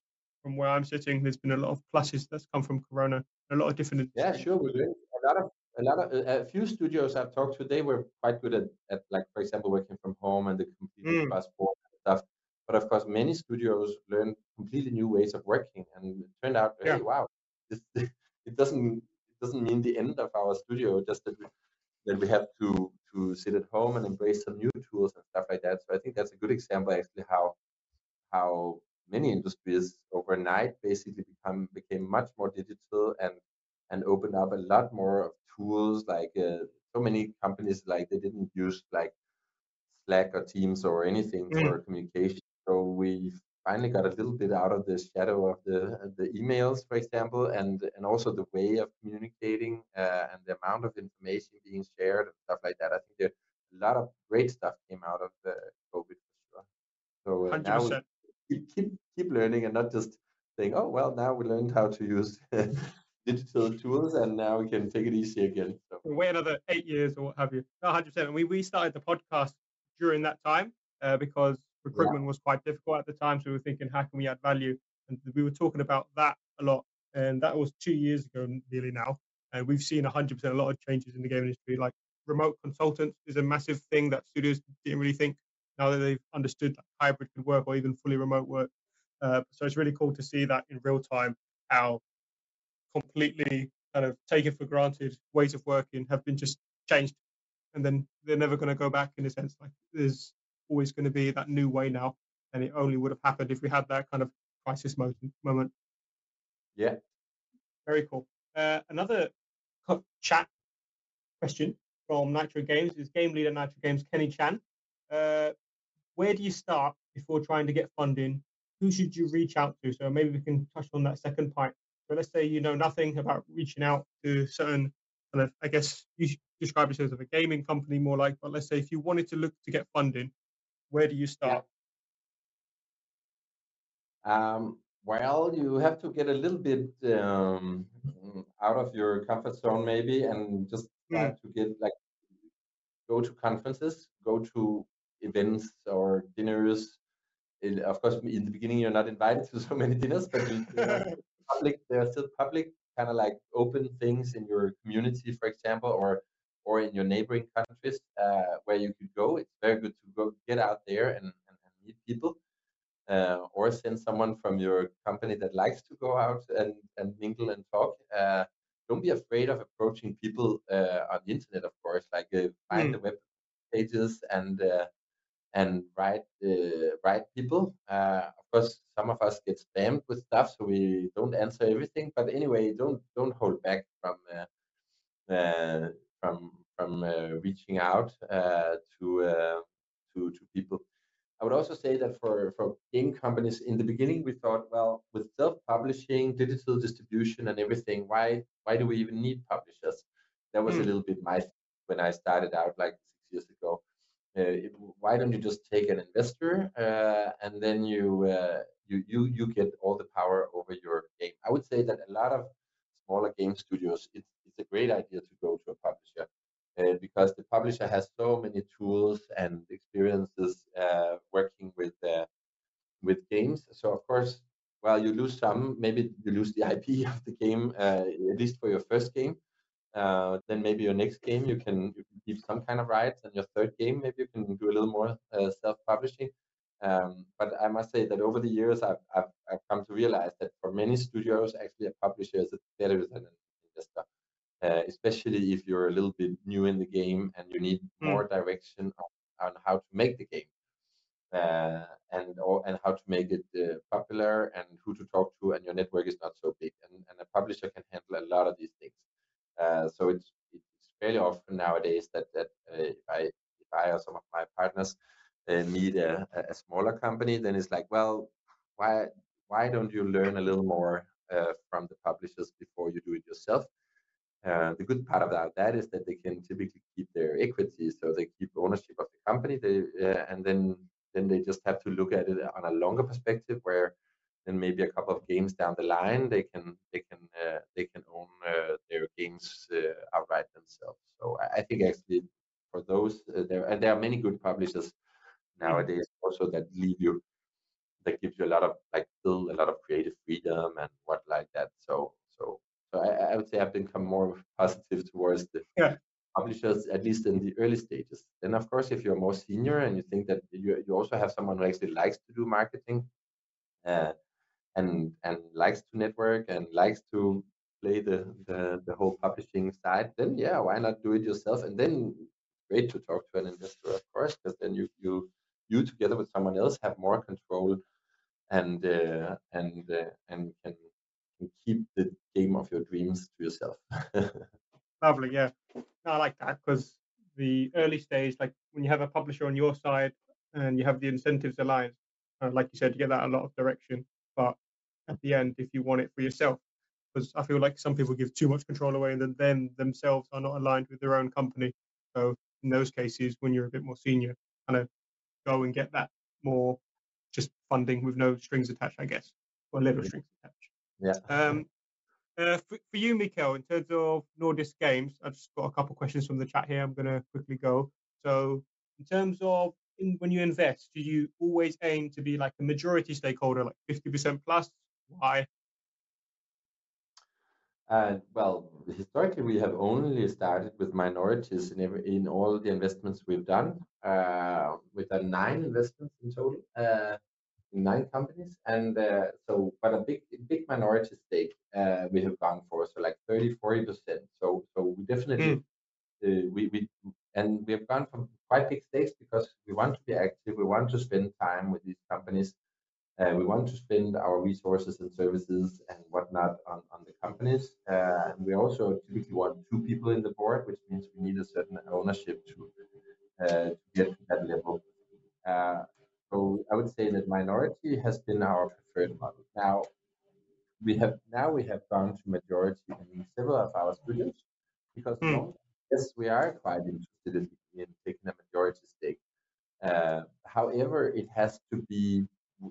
from where I'm sitting, there's been a lot of pluses that's come from Corona. A lot of different.
Yeah, sure. We're a lot of a lot of a few studios I've talked to. They were quite good at, at like for example working from home and the complete mm. passport and stuff. But of course, many studios learned completely new ways of working, and it turned out, hey, yeah. wow, this, it doesn't it doesn't mean the end of our studio. Just that that we have to to sit at home and embrace some new tools and stuff like that. So I think that's a good example actually how how many industries overnight basically become became much more digital and and opened up a lot more of tools like uh, so many companies like they didn't use like slack or teams or anything mm. for communication so we finally got a little bit out of the shadow of the the emails for example and and also the way of communicating uh, and the amount of information being shared and stuff like that i think there a lot of great stuff came out of the covid for sure so uh, now keep, keep keep learning and not just saying oh well now we learned how to use digital tools and now we can take it easy again. So.
Wait another eight years or what have you. 100%. And we, we started the podcast during that time uh, because recruitment yeah. was quite difficult at the time. So we were thinking, how can we add value? And we were talking about that a lot. And that was two years ago, nearly now. And we've seen 100% a lot of changes in the game industry. Like remote consultants is a massive thing that studios didn't really think now that they've understood that hybrid could work or even fully remote work. Uh, so it's really cool to see that in real time how completely kind of taken for granted ways of working have been just changed and then they're never going to go back in a sense like there's always going to be that new way now and it only would have happened if we had that kind of crisis moment.
Yeah.
Very cool. Uh, another chat question from nitro games is game leader nitro games kenny chan. Uh, where do you start before trying to get funding? Who should you reach out to? So maybe we can touch on that second point but let's say you know nothing about reaching out to certain kind of, I guess you describe yourself as a gaming company more like, but let's say if you wanted to look to get funding, where do you start?
Yeah. Um, well, you have to get a little bit um, out of your comfort zone maybe and just try mm. to get like go to conferences, go to events or dinners. of course, in the beginning, you're not invited to so many dinners, but you, you know, public there are still public kind of like open things in your community for example or or in your neighboring countries uh, where you could go it's very good to go get out there and, and, and meet people uh, or send someone from your company that likes to go out and, and mingle and talk uh, don't be afraid of approaching people uh, on the internet of course like uh, find mm. the web pages and uh, and write uh, write people. Uh, of course, some of us get spammed with stuff, so we don't answer everything. But anyway, don't don't hold back from uh, uh from from uh, reaching out uh, to to to people. I would also say that for for game companies in the beginning, we thought, well, with self-publishing, digital distribution, and everything, why why do we even need publishers? That was mm. a hmm. little bit my when I started out like six years ago uh, why don't you just take an investor uh, and then you uh, you you you get all the power over your game? I would say that a lot of smaller game studios, it's it's a great idea to go to a publisher uh, because the publisher has so many tools and experiences uh, working with uh, with games. So of course, while you lose some, maybe you lose the IP of the game at least for your first game. Uh, then maybe your next game you can you keep some kind of rights, and your third game maybe you can do a little more uh, self-publishing. Um, but I must say that over the years I've, I've, I've come to realize that for many studios, actually a publisher is better than an investor, uh, especially if you're a little bit new in the game and you need mm. more direction on, on, how to make the game. Uh, and or, and how to make it uh, popular and who to talk to and your network is not so big and, and a publisher can handle a lot of these things uh, so it's it's fairly often nowadays that that uh, if I if I or some of my partners uh, meet a, a smaller company, then it's like, well, why why don't you learn a little more from the publishers before you do it yourself? Uh, the good part about that is that they can typically keep their equity, so they keep ownership of the company. They uh, and then then they just have to look at it on a longer perspective where then maybe a couple of games down the line they can they can uh, they can own uh, their games uh, outright themselves so I, think actually for those there and there are many good publishers nowadays also that leave you that gives you a lot of like still a lot of creative freedom and what like that so so so I, I would say I've become more positive towards the yeah. publishers at least in the early stages then of course if you're more senior and you think that you, you also have someone who actually likes to do marketing uh, and and likes to network and likes to play the the, the whole publishing side then yeah why not do it yourself and then great to talk to an investor of course because then you you you together with someone else have more control and uh, and uh, and can, can keep the game of your dreams to yourself
lovely yeah i like that because the early stage like when you have a publisher on your side and you have the incentives aligned uh, like you said you get that a lot of direction but at the end if you want it for yourself. Because I feel like some people give too much control away and then them themselves are not aligned with their own company. So in those cases, when you're a bit more senior, kind of go and get that more just funding with no strings attached, I guess, or little strings attached.
Yeah.
Um, uh, for, for, you, Mikkel, in terms of Nordisk Games, I've just got a couple of questions from the chat here. I'm going to quickly go. So, in terms of in, when you invest, do you always aim to be like a majority stakeholder, like 50% plus, why?
Uh, well, historically, we have only started with minorities in every, in all the investments we've done. Uh, we've done nine investments in total, uh, in nine companies, and uh, so but a big big minority stake uh, we have gone for, so like 30, 40 percent. So so we definitely mm. we we and we have gone from quite big stakes because we want to be active, we want to spend time with these companies, uh, we want to spend our resources and services and whatnot on, on the companies. Uh, and we also typically want two people in the board, which means we need a certain ownership to, uh, to get to that level. Uh, so I would say that minority has been our preferred model. Now we have now we have gone to majority in several of our studios because mm. yes, we are quite interested in, in taking a majority stake. Uh, however, it has to be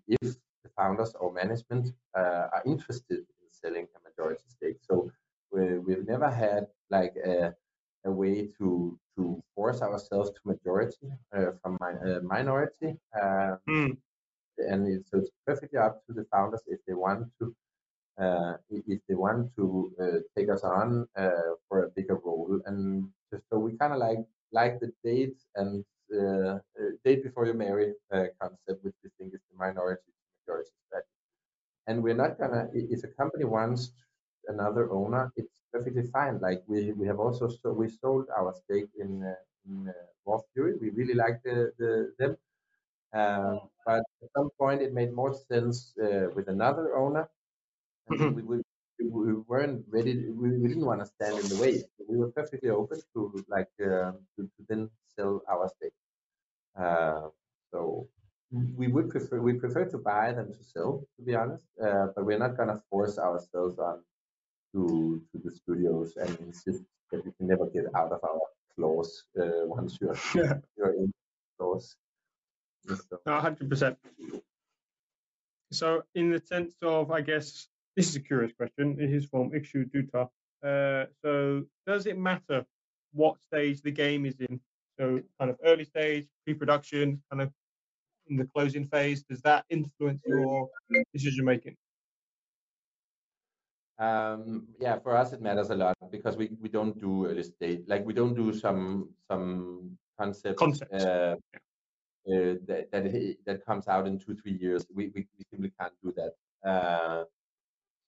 if the founders or management uh, are interested in selling a majority stake. So we, we've never had like a, a way to to force ourselves to majority uh, from my, uh, minority. Mm. And it's, so it's perfectly up to the founders if they want to uh, if they want to uh, take us on uh, for a bigger role. And so we kind of like like the date and uh, date before you marry uh, concept, which we think is the minority majority strategy. And we're not gonna if a company wants another owner, it's perfectly fine. Like we we have also so we sold our stake in uh, in uh, Raw Fury. We really like the, the them. Um, but at some point, it made more sense uh, with another owner. Mm-hmm. We, we, we, weren't ready. We, we didn't want to stand in the way. We were perfectly open to like uh, to, to then sell our stake. Uh, so we would prefer we prefer to buy than to sell, to be honest. Uh, but we're not gonna force ourselves on to to the studios and insist that you can never get out of our claws uh, once you're yeah. you're in claws.
So. hundred percent. So, in the sense of, I guess this is a curious question. It is from Ikshu Dutta. Uh, so, does it matter what stage the game is in? So kind of early stage, pre-production, kind of in the closing phase. Does that influence your decision making?
Um, yeah, for us it matters a lot because we, we don't do early stage, like we don't do some some concept
concept uh,
uh, that that that comes out in two three years. We we, we simply can't do that. Uh,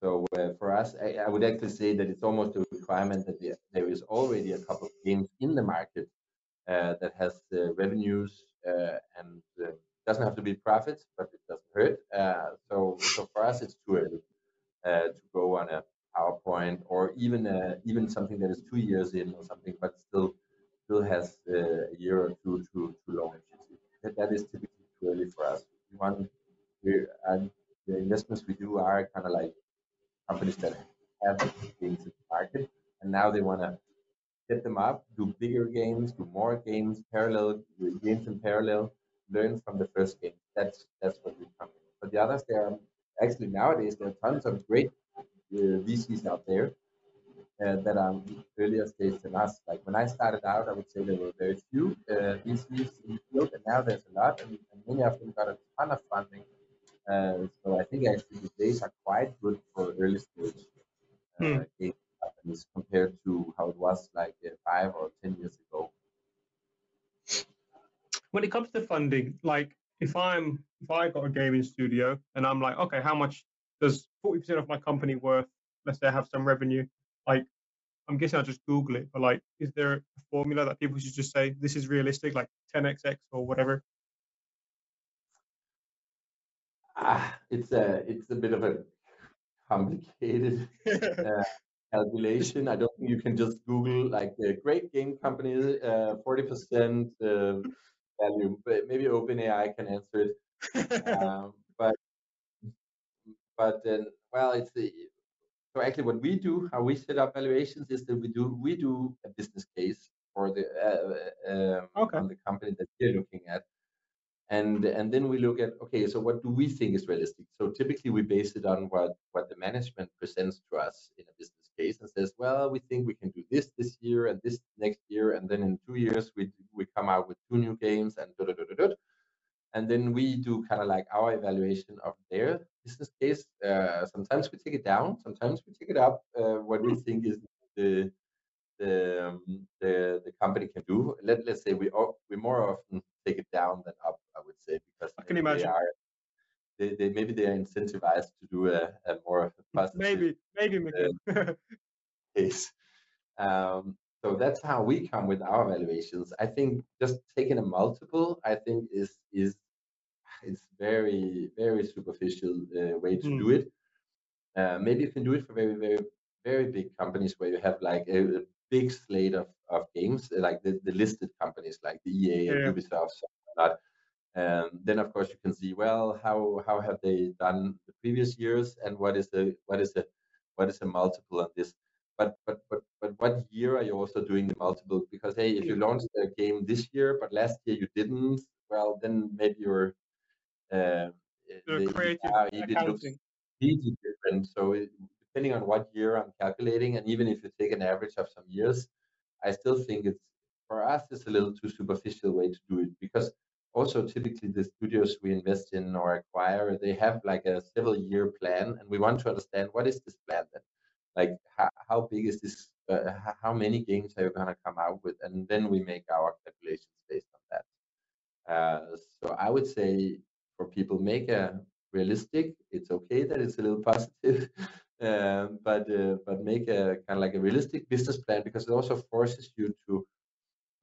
so uh, for us, I, I, would actually say that it's almost a requirement that there is already a couple of games in the market uh, that has revenues uh, and uh, doesn't have to be profits, but it doesn't hurt. so, so for us, it's too early Uh, to go on a PowerPoint or even uh, even something that is two years in or something, but still still has uh, a year or two to, to launch. That, that is typically too early for us. We want we and the investments we do are kind of like companies that have things in the market, and now they want to get them up, do bigger games, do more games, parallel games in parallel, learn from the first game. That's that's what we come. But the others, there are actually nowadays there are tons of great uh, VCs out there uh, that are earlier stage than us. Like when I started out, I would say there were very few uh, VCs in the field, and now there's a lot, and, and many of them got a ton of funding. Uh, so I think actually the days are quite good for early stage uh, hmm. companies compared to how it was like uh, five or ten years ago.
When it comes to funding, like if I'm if I got a gaming studio and I'm like, okay, how much does 40% of my company worth? Let's say I have some revenue like I'm guessing I'll just Google it, but like, is there a formula that people should just say this is realistic, like 10xx or whatever?
Ah, it's a it's a bit of a complicated uh, calculation. I don't think you can just Google like a great game company, uh, forty uh, percent uh, value. But maybe OpenAI can answer it. um, but but then, well, it's the so actually, what we do, how we set up valuations, is that we do we do a business case for the uh, um, okay. on the company that we're looking at, and and then we look at okay, so what do we think is realistic? So typically, we base it on what what the management presents to us in a business case and says, well, we think we can do this this year and this next year, and then in two years we we come out with two new games and da da da da. da and then we do kind of like our evaluation of their business case. Uh, sometimes we take it down, sometimes we take it up. Uh, what we think is the the, um, the the company can do. Let let's say we we more often take it down than up. I would say because
I can imagine.
They are, they, they maybe they are incentivized to do a, a more positive
maybe maybe
uh, case. Um, so that's how we come with our valuations. I think just taking a multiple, I think is is it's very very superficial uh, way to mm. do it. Uh, maybe you can do it for very very very big companies where you have like a, a big slate of, of games, like the, the listed companies like the EA yeah. and Ubisoft, like that. Um, then of course you can see well how how have they done the previous years and what is the what is the what is the multiple on this? But but but but what year are you also doing the multiple? Because hey if you launched a game this year but last year you didn't well then maybe you're uh,
the creative uh, it looks
completely different. So it, depending on what year I'm calculating, and even if you take an average of some years, I still think it's for us it's a little too superficial way to do it because also typically the studios we invest in or acquire they have like a several year plan and we want to understand what is this plan then? Like how, how big is this uh, how many games are you going to come out with? And then we make our calculations based on that. Uh, so i would say for people make a realistic it's okay that it's a little positive um, but uh, but make a kind of like a realistic business plan because it also forces you to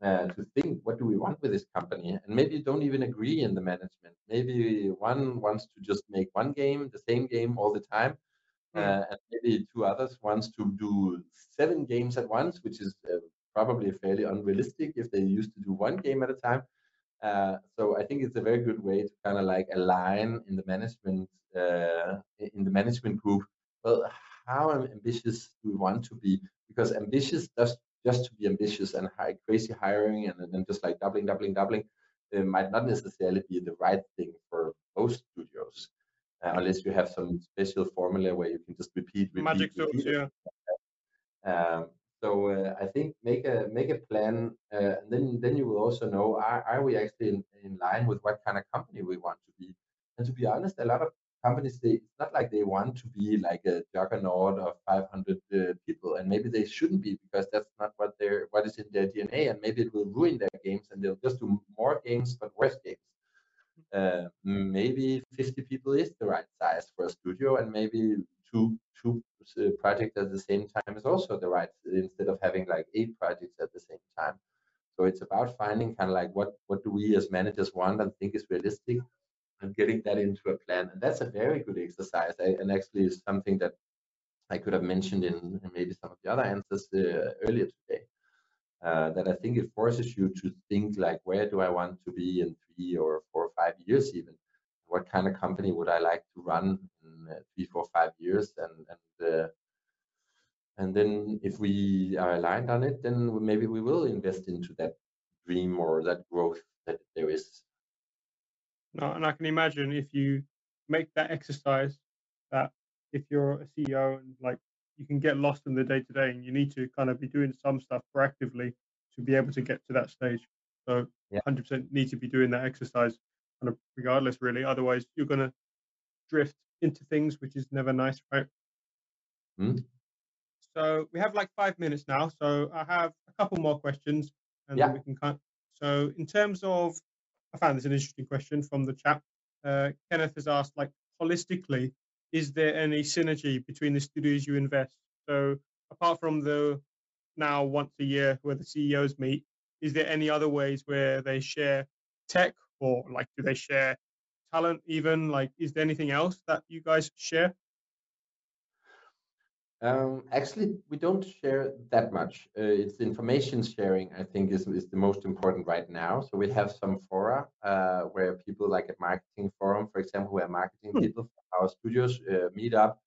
uh, to think what do we want with this company and maybe you don't even agree in the management maybe one wants to just make one game the same game all the time mm. uh, and maybe two others wants to do seven games at once which is uh, probably fairly unrealistic if they used to do one game at a time uh, so I think it's a very good way to kind of like align in the management uh, in the management group. Well, how ambitious do we want to be? Because ambitious just just to be ambitious and high, crazy hiring and then just like doubling, doubling, doubling, it might not necessarily be the right thing for most studios, uh, unless you have some special formula where you can just repeat, repeat,
magic
repeat.
yeah.
Um, so uh, I think make a make a plan, uh, and then then you will also know are, are we actually in, in line with what kind of company we want to be. And to be honest, a lot of companies they it's not like they want to be like a juggernaut of 500 uh, people, and maybe they shouldn't be because that's not what they're what is in their DNA, and maybe it will ruin their games, and they'll just do more games but worse games. Uh, maybe 50 people is the right size for a studio, and maybe two two uh, projects at the same time is also the right instead of having like eight projects at the same time. So it's about finding kind of like what what do we as managers want and think is realistic, and getting that into a plan. And that's a very good exercise, I, and actually is something that I could have mentioned in, in maybe some of the other answers uh, earlier today. Uh, that I think it forces you to think like, where do I want to be in three or four or five years even? What kind of company would I like to run uh, three, four, five years, and and uh, and then if we are aligned on it, then maybe we will invest into that dream or that growth that there is.
No, and I can imagine if you make that exercise that if you're a CEO and like you can get lost in the day to day and you need to kind of be doing some stuff proactively to be able to get to that stage. So
Yeah.
100% need to be doing that exercise kind of regardless really. Otherwise you're going to drift into things, which is never nice, right?
Mm.
So we have like five minutes now. So I have a couple more questions and
Yeah.
then we can cut. So in terms of, I found this an interesting question from the chat. Uh, Kenneth has asked, like holistically, is there any synergy between the studios you invest? So apart from the now once a year where the CEOs meet, is there any other ways where they share tech or like do they share talent even? Like is there anything else that you guys share?
Um, actually, we don't share that much. Uh, it's information sharing, I think, is, is the most important right now. So we have some fora uh, where people like a marketing forum, for example, where marketing
Hmm.
people from our studios uh, meet up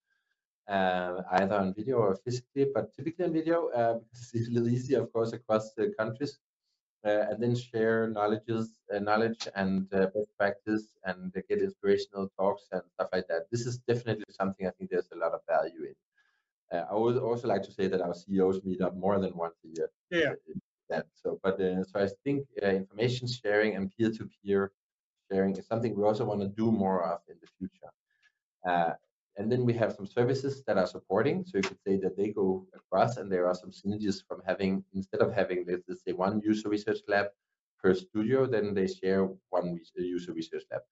uh, either on video or physically, but typically on video uh, because it's a little easier, of course, across the countries. Uh, and then share knowledges, uh, knowledge and uh, best practice, and get inspirational talks and stuff like that. This is definitely something I think there's a lot of value in. Uh, I would also like to say that our CEOs meet up more than once a year.
Yeah.
uh, That so, but uh, so I think uh, information sharing and peer-to-peer sharing is something we also want to do more of in the future. Uh, and then we have some services that are supporting. So you could say that they go across, and there are some synergies from having instead of having let's let's say one user research lab per studio, then they share one user research lab.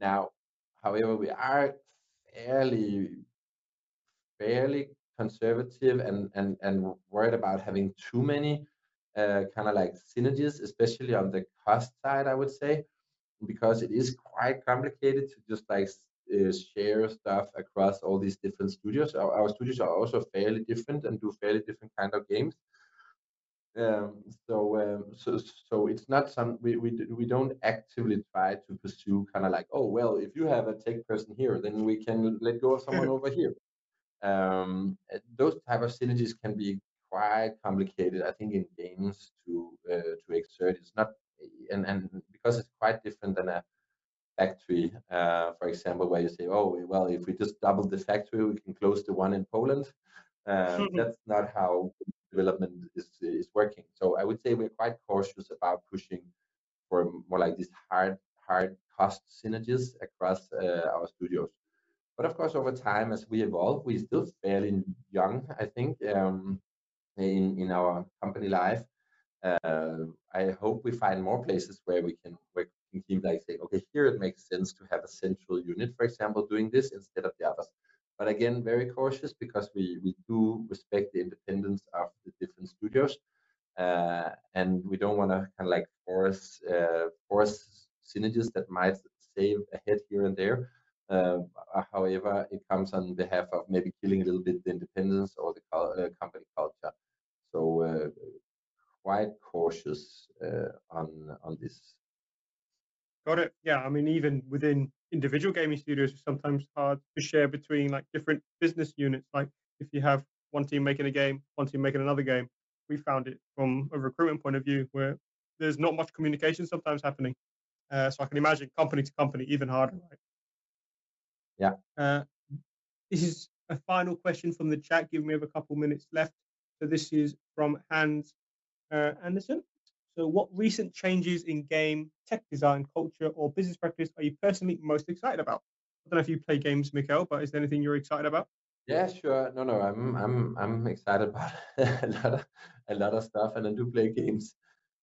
Now, however, we are fairly fairly conservative and and and worried about having too many uh, kind of like synergies, especially on the cost side, I would say, because it is quite complicated to just like uh, share stuff across all these different studios. Our, our studios are also fairly different and do fairly different kind of games. Um, so, um, so, so it's not some we, we we don't actively try to pursue kind of like oh well if you have a tech person here then we can let go of someone over here um, uh, those type of synergies can be quite complicated i think in games to uh, to exert. It's not and and because it's quite different than a factory uh, for example where you say oh well if we just double the factory we can close the one in poland. Um, that's not how development is is working. So i would say we're quite cautious about pushing for more like these hard hard cost synergies across uh, our studios but of course, over time, as we evolve, we're still fairly young, I think, um, in in our company life. Uh, I hope we find more places where we can where we can keep like say, okay, here it makes sense to have a central unit, for example, doing this instead of the others. But again, very cautious because we we do respect the independence of the different studios, uh, and we don't want to kind of like force uh, force synergies that might save a head here and there. Uh, uh, however, it comes on behalf of maybe killing a little bit the independence or the uh, company culture. So uh, quite cautious on on this.
Got it. Yeah, I mean, even within individual gaming studios, it's sometimes hard to share between like different business units. Like if you have one team making a game, one team making another game, we found it from a recruitment point of view where there's not much communication sometimes happening. Uh, so I can imagine company to company even harder, right?
Yeah.
Uh, this is a final question from the chat. Give me a couple minutes left. So this is from Hans uh, Anderson. So, what recent changes in game, tech design, culture, or business practice are you personally most excited about? I don't know if you play games, Mikkel, but is there anything you're excited about?
Yeah, sure. No, no, I'm I'm I'm excited about a lot of a lot of stuff, and I do play games,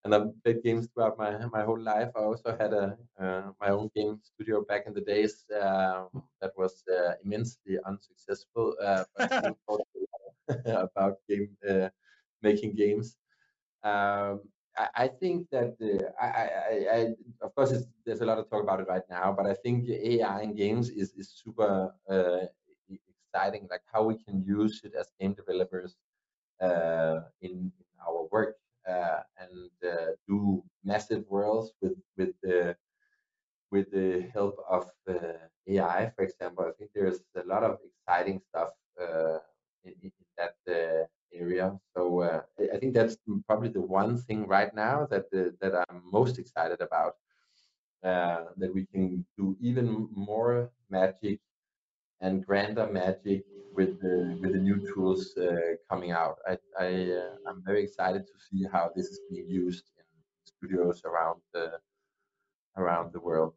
and I've played games throughout my my whole life. I also had a uh, my own game studio back in the days um, that was uh, immensely unsuccessful, uh, about game uh, making games. Um, I, I think that uh, I, I, I, of course, there's a lot of talk about it right now, but I think AI in games is is super uh, exciting. Like how we can use it as game developers uh, in, in our work and uh, do massive worlds with with the with the help of uh, AI, for example. I think there's a lot of exciting stuff uh, in, in that uh, area. So uh, I think that's probably the one thing right now that uh, that I'm most excited about. uh, that we can do even more magic and grander magic with the with the new tools uh, coming out. I, I uh, I'm very excited to see how this is being used in studios around the around the world.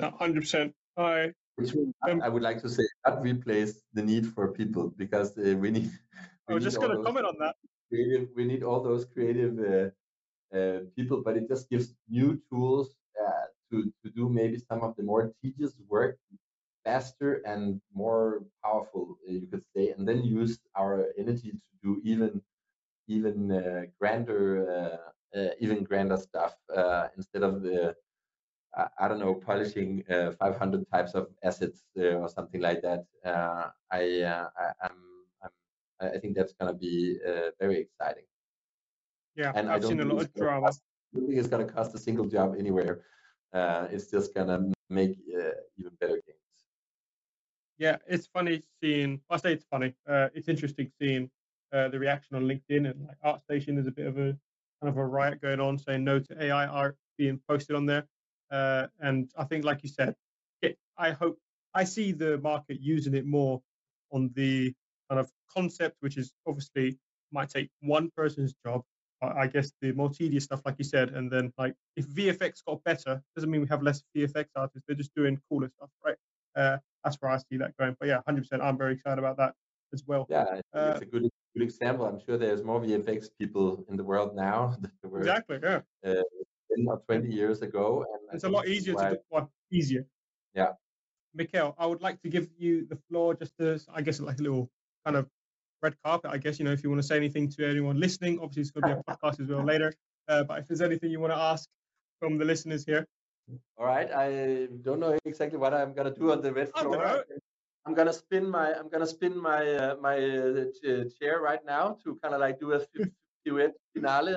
hundred percent. I
which um, I would like to say not replace the need for people because uh, we need.
We I was just going to comment on that.
Creative, we need all those creative uh, uh, people, but it just gives new tools uh, to to do maybe some of the more tedious work faster and more powerful, uh, you could say, and then use our energy to do even even uh, grander even grander stuff instead of the I don't know, polishing uh, 500 types of assets uh, or something like that. Uh, I, uh, I, am I'm, i think that's going to be uh, very exciting.
Yeah, and I've seen a lot of drama.
Cost, I don't think it's going to cost a single job anywhere. Uh, it's just going to make even better.
Yeah, it's funny seeing. I say it's funny. it's interesting seeing the reaction on LinkedIn and like ArtStation. There's a bit of a kind of a riot going on saying no to AI art being posted on there. Uh, and I think, like you said, it, I hope I see the market using it more on the kind of concept, which is obviously might take one person's job. I guess the more tedious stuff, like you said, and then like if VFX got better, doesn't mean we have less VFX artists. They're just doing cooler stuff, right? Uh, that's where I see that going. But yeah, hundred percent. I'm very excited about that as well.
Yeah, uh, it's a good good example. I'm sure there's more VFX people in the world now
than there were exactly yeah. Uh,
10 or 20 years ago.
And it's a lot easier to do. Well, easier.
Yeah.
Mikkel, I would like to give you the floor just to, I guess, like a little kind of red carpet, I guess, you know, if you want to say anything to anyone listening, obviously it's going to be a podcast as well later. Uh, but if there's anything you want to ask from the listeners here.
All right. I don't know exactly what I'm going to do on the red floor. I'm gonna spin my I'm gonna spin my uh, my uh, chair right now to kind of like do a duet finale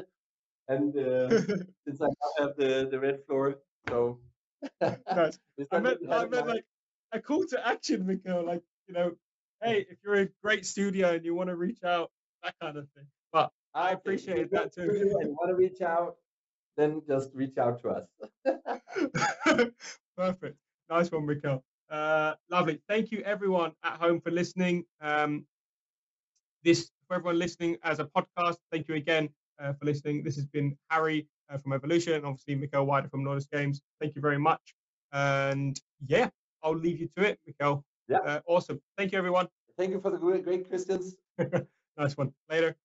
and uh, since I have the, the red floor, so
nice. I meant, I meant like a call to action, Mikkel. Like you know, hey, if you're a great studio and you want to reach out, that kind of thing. But I appreciate that too. And
you want to reach out, then just reach out to us.
Perfect. Nice one, Mikkel. Uh, lovely. Thank you, everyone at home, for listening. Um, this for everyone listening as a podcast. Thank you again uh, for listening. This has been Harry uh, from Evolution, and obviously Mikkel Weider from Nordisk Games. Thank you very much. And yeah, I'll leave you to it, Mikkel.
Yeah.
Uh, awesome. Thank you, everyone.
Thank you for the great, great questions.
nice one. Later.